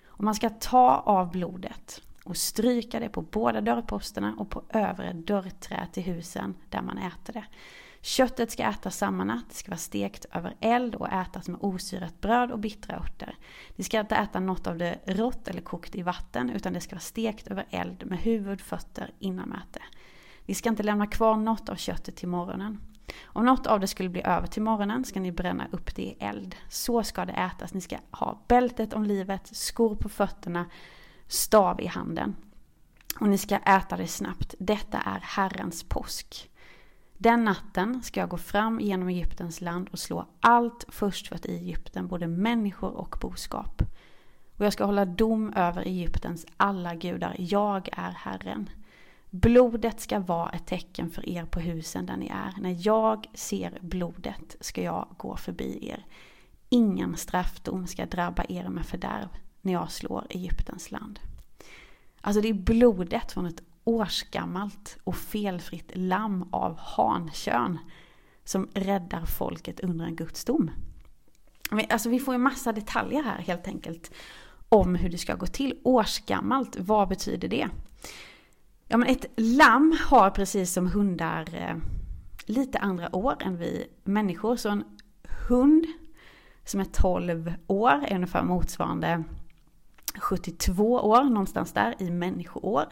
Och man ska ta av blodet och stryka det på båda dörrposterna och på övre dörrträ till husen där man äter det. Köttet ska ätas samma natt, det ska vara stekt över eld och ätas med osyrat bröd och bittra örter. Ni ska inte äta något av det rått eller kokt i vatten utan det ska vara stekt över eld med huvud, fötter, innanmäte. Ni ska inte lämna kvar något av köttet till morgonen. Om något av det skulle bli över till morgonen ska ni bränna upp det i eld. Så ska det ätas. Ni ska ha bältet om livet, skor på fötterna, stav i handen. Och ni ska äta det snabbt. Detta är Herrens påsk. Den natten ska jag gå fram genom Egyptens land och slå allt förstfött i Egypten, både människor och boskap. Och jag ska hålla dom över Egyptens alla gudar. Jag är Herren. Blodet ska vara ett tecken för er på husen där ni är. När jag ser blodet ska jag gå förbi er. Ingen straffdom ska drabba er med fördärv när jag slår Egyptens land. Alltså det är blodet från ett årsgammalt och felfritt lamm av hankön som räddar folket under en gudsdom. Alltså vi får ju massa detaljer här helt enkelt om hur det ska gå till. Årsgammalt, vad betyder det? Ja men ett lamm har precis som hundar eh, lite andra år än vi människor. Så en hund som är 12 år är ungefär motsvarande 72 år, någonstans där i människoår.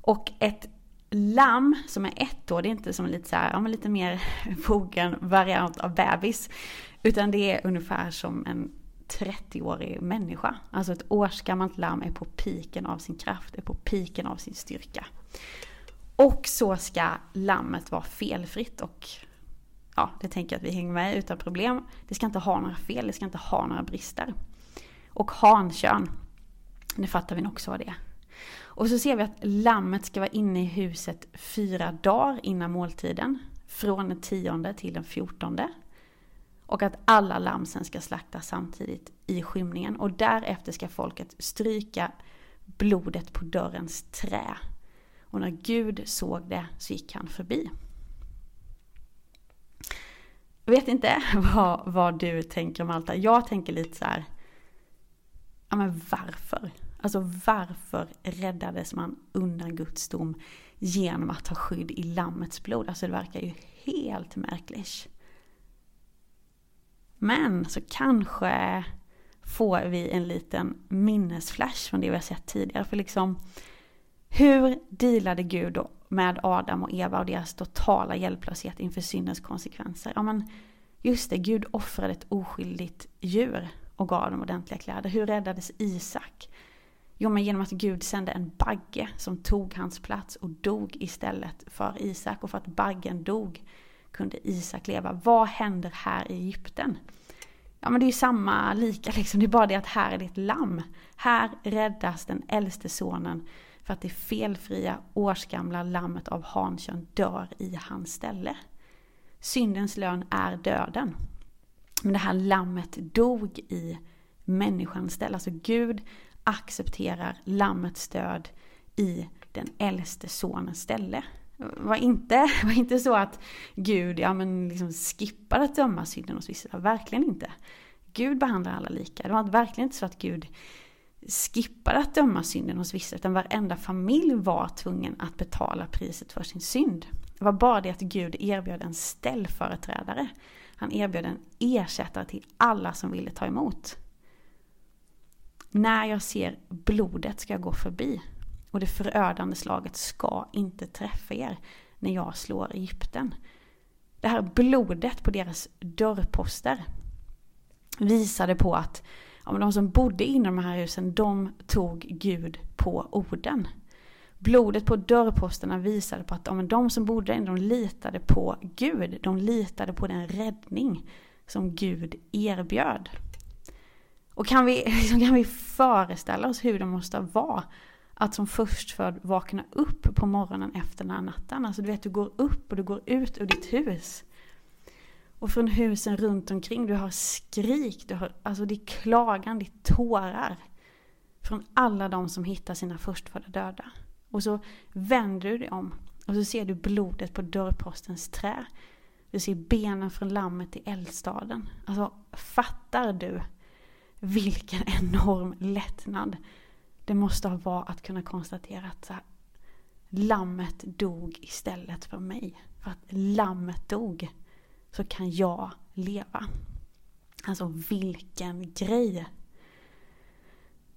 Och ett lamm som är ett år, det är inte som lite så här, ja, men lite mer fogen variant av bebis. Utan det är ungefär som en 30-årig människa. Alltså ett årsgammalt lamm är på piken av sin kraft, är på piken av sin styrka. Och så ska lammet vara felfritt och ja, det tänker jag att vi hänger med utan problem. Det ska inte ha några fel, det ska inte ha några brister. Och hankön, det fattar vi nog också vad det är. Och så ser vi att lammet ska vara inne i huset fyra dagar innan måltiden. Från den tionde till den fjortonde. Och att alla lamm sen ska slaktas samtidigt i skymningen. Och därefter ska folket stryka blodet på dörrens trä. Och när Gud såg det så gick han förbi. Jag vet inte vad, vad du tänker om allt det. Jag tänker lite så här. Ja men varför? Alltså varför räddades man undan Guds dom genom att ta skydd i Lammets blod? Alltså det verkar ju helt märkligt. Men så kanske får vi en liten minnesflash från det vi har sett tidigare. För liksom, hur dealade Gud då med Adam och Eva och deras totala hjälplöshet inför syndens konsekvenser? Ja men just det, Gud offrade ett oskyldigt djur och gav dem ordentliga kläder. Hur räddades Isak? Jo, men genom att Gud sände en bagge som tog hans plats och dog istället för Isak. Och för att baggen dog kunde Isak leva. Vad händer här i Egypten? Ja men det är ju samma lika liksom, det är bara det att här är det ett lamm. Här räddas den äldste sonen för att det felfria årsgamla lammet av hankön dör i hans ställe. Syndens lön är döden. Men det här lammet dog i människans ställe. Alltså Gud accepterar lammets död i den äldste sonens ställe. Var inte, var inte så att Gud ja, men liksom skippade att döma synden hos vissa, verkligen inte. Gud behandlar alla lika. Det var verkligen inte så att Gud skippade att döma synden hos vissa, utan varenda familj var tvungen att betala priset för sin synd. Det var bara det att Gud erbjöd en ställföreträdare. Han erbjöd en ersättare till alla som ville ta emot. När jag ser blodet ska jag gå förbi. Och det förödande slaget ska inte träffa er när jag slår Egypten. Det här blodet på deras dörrposter visade på att ja, de som bodde inom de här husen, de tog Gud på orden. Blodet på dörrposterna visade på att ja, de som bodde där de litade på Gud. De litade på den räddning som Gud erbjöd. Och kan vi, liksom, kan vi föreställa oss hur det måste vara att som förstfödd vakna upp på morgonen efter den här natten. Alltså du vet, du går upp och du går ut ur ditt hus. Och från husen runt omkring, du har skrik, du har, alltså det är klagan, det är tårar. Från alla de som hittar sina förstfödda döda. Och så vänder du dig om Och så ser du blodet på dörrpostens trä. Du ser benen från lammet i eldstaden. Alltså, fattar du vilken enorm lättnad det måste ha varit att kunna konstatera att så här, lammet dog istället för mig. För att lammet dog så kan jag leva. Alltså vilken grej!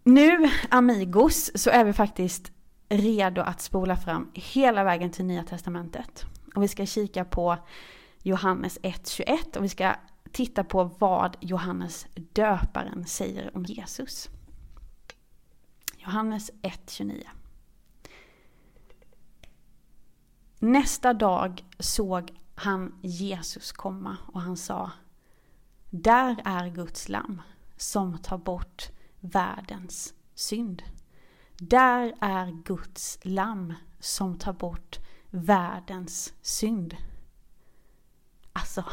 Nu, amigos, så är vi faktiskt redo att spola fram hela vägen till Nya Testamentet. Och vi ska kika på Johannes 1.21 och vi ska titta på vad Johannes döparen säger om Jesus. Johannes 1.29 Nästa dag såg han Jesus komma och han sa Där är Guds lamm som tar bort världens synd. Där är Guds lamm som tar bort världens synd. Alltså,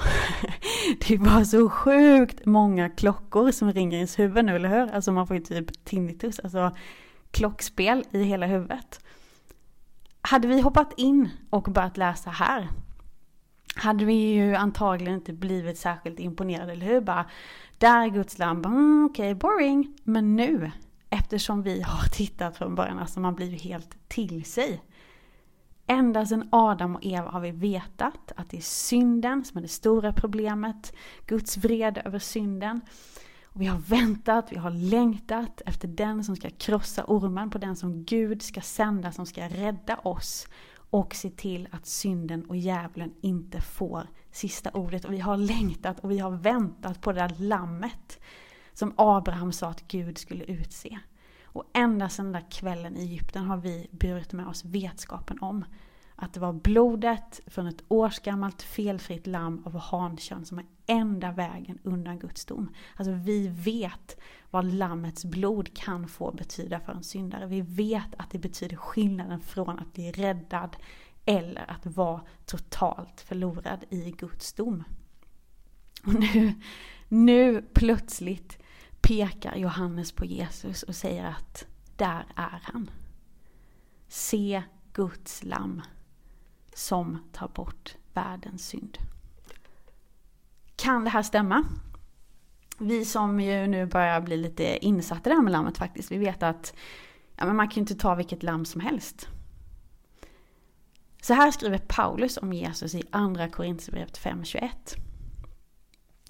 det var så sjukt många klockor som ringer i ens huvud nu, eller hur? Alltså man får ju typ tinnitus, alltså klockspel i hela huvudet. Hade vi hoppat in och börjat läsa här hade vi ju antagligen inte blivit särskilt imponerade, eller hur? Bara, där är Guds lamm, mm, okej, okay, boring. Men nu, eftersom vi har tittat från början, alltså man blir ju helt till sig. Ända sedan Adam och Eva har vi vetat att det är synden som är det stora problemet. Guds vrede över synden. Och vi har väntat, vi har längtat efter den som ska krossa ormen, på den som Gud ska sända, som ska rädda oss och se till att synden och djävulen inte får sista ordet. Och vi har längtat och vi har väntat på det där lammet som Abraham sa att Gud skulle utse. Och ända sedan den där kvällen i Egypten har vi burit med oss vetskapen om att det var blodet från ett årsgammalt felfritt lamm av hankön som är enda vägen undan Guds dom. Alltså vi vet vad lammets blod kan få betyda för en syndare. Vi vet att det betyder skillnaden från att bli räddad eller att vara totalt förlorad i Guds dom. Och nu, nu plötsligt pekar Johannes på Jesus och säger att där är han. Se Guds lamm som tar bort världens synd. Kan det här stämma? Vi som ju nu börjar bli lite insatta i det här med lammet faktiskt, vi vet att ja, men man kan ju inte ta vilket lamm som helst. Så här skriver Paulus om Jesus i andra Korinthierbrevet 5.21.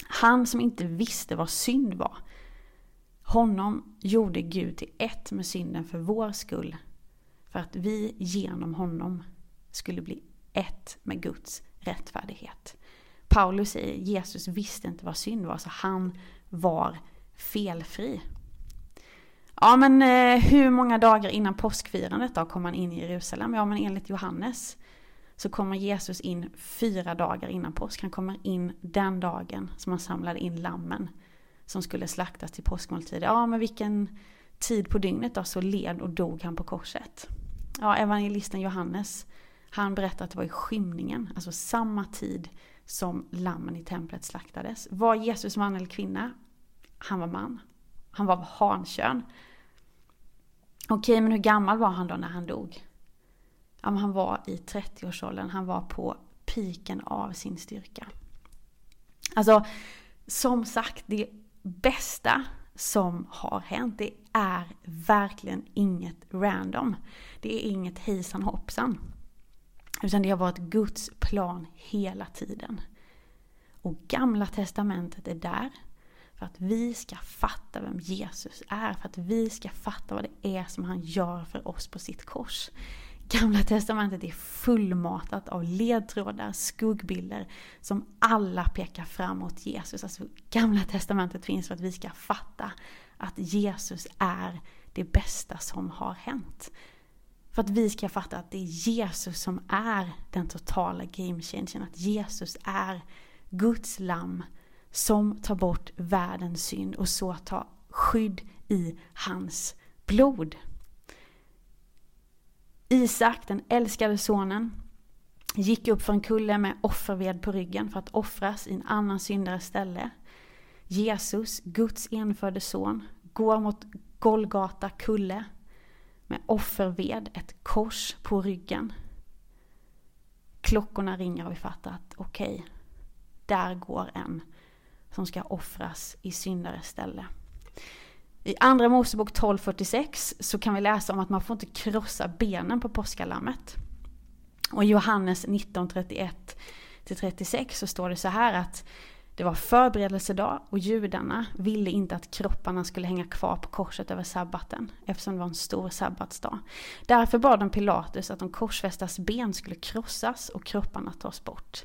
Han som inte visste vad synd var, honom gjorde Gud till ett med synden för vår skull, för att vi genom honom skulle bli ett med Guds rättfärdighet. Paulus säger Jesus visste inte vad synd var, så han var felfri. Ja men eh, hur många dagar innan påskfirandet då kom han in i Jerusalem? Ja men enligt Johannes så kommer Jesus in fyra dagar innan påsk. Han kommer in den dagen som han samlade in lammen som skulle slaktas till påskmåltid. Ja men vilken tid på dygnet då så led och dog han på korset. Ja evangelisten Johannes han berättar att det var i skymningen, alltså samma tid som lammen i templet slaktades. Var Jesus man eller kvinna? Han var man. Han var av hankön. Okej, men hur gammal var han då när han dog? Ja, han var i 30-årsåldern. Han var på piken av sin styrka. Alltså, som sagt, det bästa som har hänt, det är verkligen inget random. Det är inget hejsan hoppsan. Utan det har varit Guds plan hela tiden. Och gamla testamentet är där för att vi ska fatta vem Jesus är. För att vi ska fatta vad det är som han gör för oss på sitt kors. Gamla testamentet är fullmatat av ledtrådar, skuggbilder som alla pekar fram mot Jesus. Alltså gamla testamentet finns för att vi ska fatta att Jesus är det bästa som har hänt. För att vi ska fatta att det är Jesus som är den totala game changern. Att Jesus är Guds lamm som tar bort världens synd och så tar skydd i hans blod. Isak, den älskade sonen, gick upp för en kulle med offerved på ryggen för att offras i en annan syndares ställe. Jesus, Guds enfödde son, går mot Golgata kulle med offerved, ett kors på ryggen. klockorna ringer och vi fattar att okej, okay, där går en som ska offras i syndares ställe. I Andra Mosebok 12.46 så kan vi läsa om att man får inte krossa benen på påskalammet. Och i Johannes 19.31-36 så står det så här att det var förberedelsedag och judarna ville inte att kropparna skulle hänga kvar på korset över sabbaten eftersom det var en stor sabbatsdag. Därför bad de Pilatus att de korsfästas ben skulle krossas och kropparna tas bort.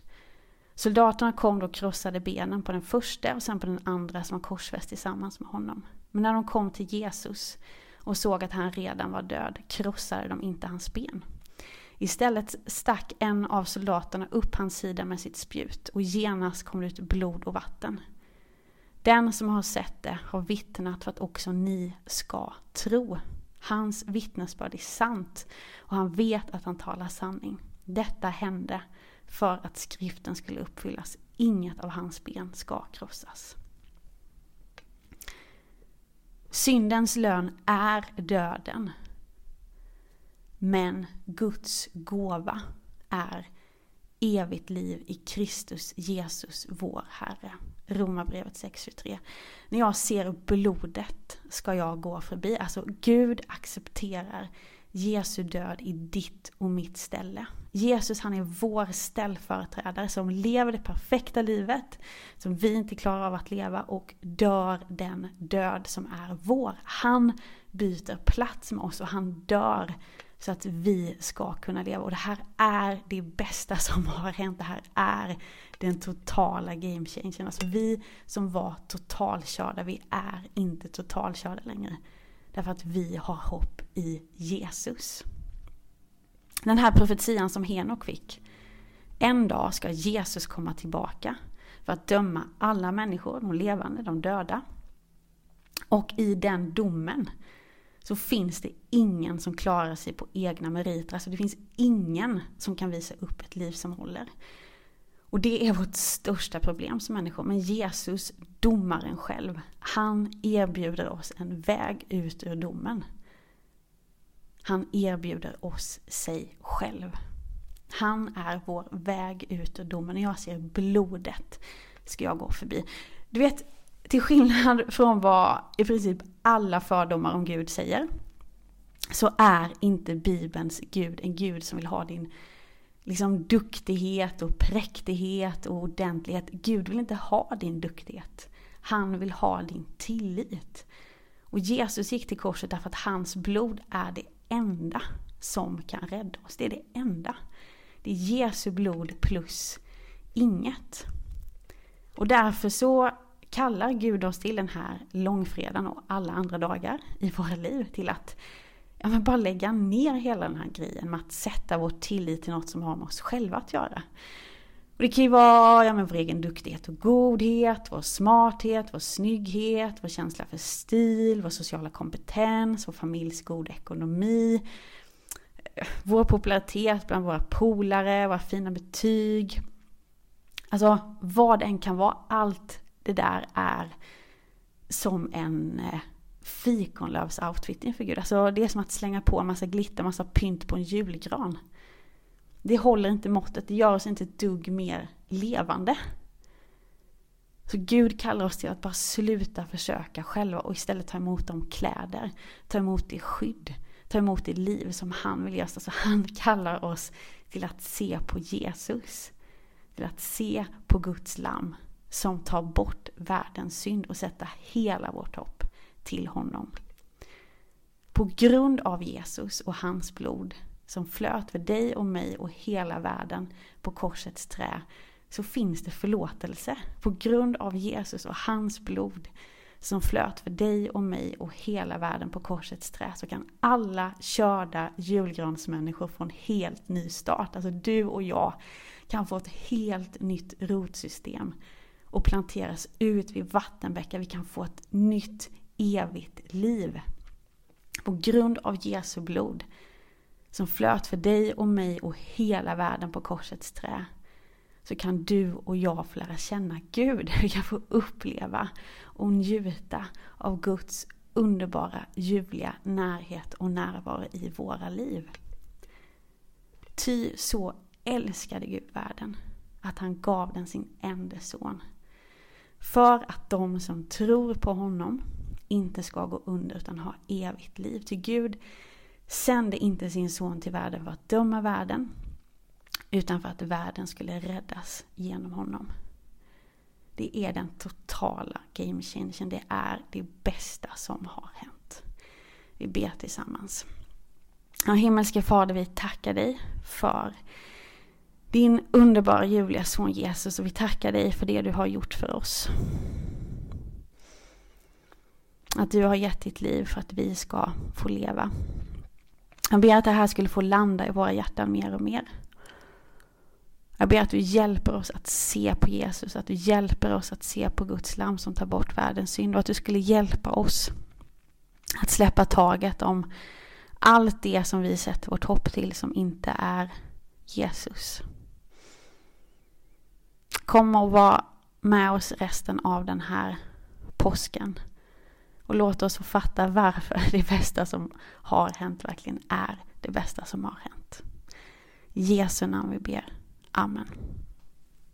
Soldaterna kom då och krossade benen på den första och sen på den andra som var korsfäst tillsammans med honom. Men när de kom till Jesus och såg att han redan var död krossade de inte hans ben. Istället stack en av soldaterna upp hans sida med sitt spjut och genast kom det ut blod och vatten. Den som har sett det har vittnat för att också ni ska tro. Hans vittnesbörd är sant och han vet att han talar sanning. Detta hände för att skriften skulle uppfyllas. Inget av hans ben ska krossas. Syndens lön är döden. Men Guds gåva är evigt liv i Kristus Jesus, vår Herre. Romarbrevet 6.23. När jag ser blodet ska jag gå förbi. Alltså Gud accepterar Jesu död i ditt och mitt ställe. Jesus han är vår ställföreträdare som lever det perfekta livet som vi inte klarar av att leva och dör den död som är vår. Han byter plats med oss och han dör så att vi ska kunna leva. Och det här är det bästa som har hänt. Det här är den totala game changen. Alltså vi som var totalkörda, vi är inte totalkörda längre. Därför att vi har hopp i Jesus. Den här profetian som Henok fick. En dag ska Jesus komma tillbaka för att döma alla människor, de levande, de döda. Och i den domen så finns det ingen som klarar sig på egna meriter. Alltså det finns ingen som kan visa upp ett liv som håller. Och det är vårt största problem som människor. Men Jesus, domaren själv, han erbjuder oss en väg ut ur domen. Han erbjuder oss sig själv. Han är vår väg ut ur domen. När jag ser blodet ska jag gå förbi. Du vet, till skillnad från vad i princip alla fördomar om Gud säger, så är inte Bibelns Gud en Gud som vill ha din liksom duktighet och präktighet och ordentlighet. Gud vill inte ha din duktighet. Han vill ha din tillit. Och Jesus gick till korset därför att hans blod är det enda som kan rädda oss. Det är det enda. Det är Jesu blod plus inget. Och därför så kallar Gud oss till den här långfredagen och alla andra dagar i våra liv till att ja, men bara lägga ner hela den här grejen med att sätta vår tillit till något som har med oss själva att göra. Och det kan ju vara ja, men vår egen duktighet och godhet, vår smarthet, vår snygghet, vår känsla för stil, vår sociala kompetens, vår familjs goda ekonomi, vår popularitet bland våra polare, våra fina betyg. Alltså vad det än kan vara, allt det där är som en eh, eh, fikonlövsoutfit inför Gud. Alltså det är som att slänga på en massa glitter, massa pynt på en julgran. Det håller inte måttet, det gör oss inte ett dugg mer levande. Så Gud kallar oss till att bara sluta försöka själva och istället ta emot de kläder, ta emot det skydd, ta emot det liv som han vill ge oss. Alltså han kallar oss till att se på Jesus. Till att se på Guds lamm som tar bort världens synd och sätta hela vårt hopp till honom. På grund av Jesus och hans blod som flöt för dig och mig och hela världen på korsets trä så finns det förlåtelse. På grund av Jesus och hans blod som flöt för dig och mig och hela världen på korsets trä så kan alla körda julgransmänniskor få en helt ny start. Alltså du och jag kan få ett helt nytt rotsystem och planteras ut vid vattenbäckar. Vi kan få ett nytt evigt liv. På grund av Jesu blod som flöt för dig och mig och hela världen på korsets trä så kan du och jag få lära känna Gud. Vi kan få uppleva och njuta av Guds underbara, ljuvliga närhet och närvaro i våra liv. Ty så älskade Gud världen att han gav den sin enda son. För att de som tror på honom inte ska gå under utan ha evigt liv. Till Gud sände inte sin son till världen för att döma världen utan för att världen skulle räddas genom honom. Det är den totala game changen. Det är det bästa som har hänt. Vi ber tillsammans. Ja, himmelske Fader, vi tackar dig för din underbara ljuvliga son Jesus och vi tackar dig för det du har gjort för oss. Att du har gett ditt liv för att vi ska få leva. Jag ber att det här skulle få landa i våra hjärtan mer och mer. Jag ber att du hjälper oss att se på Jesus, att du hjälper oss att se på Guds lam som tar bort världens synd och att du skulle hjälpa oss att släppa taget om allt det som vi sätter vårt hopp till som inte är Jesus. Kom och var med oss resten av den här påsken. Och låt oss få fatta varför det bästa som har hänt verkligen är det bästa som har hänt. I Jesu namn vi ber. Amen.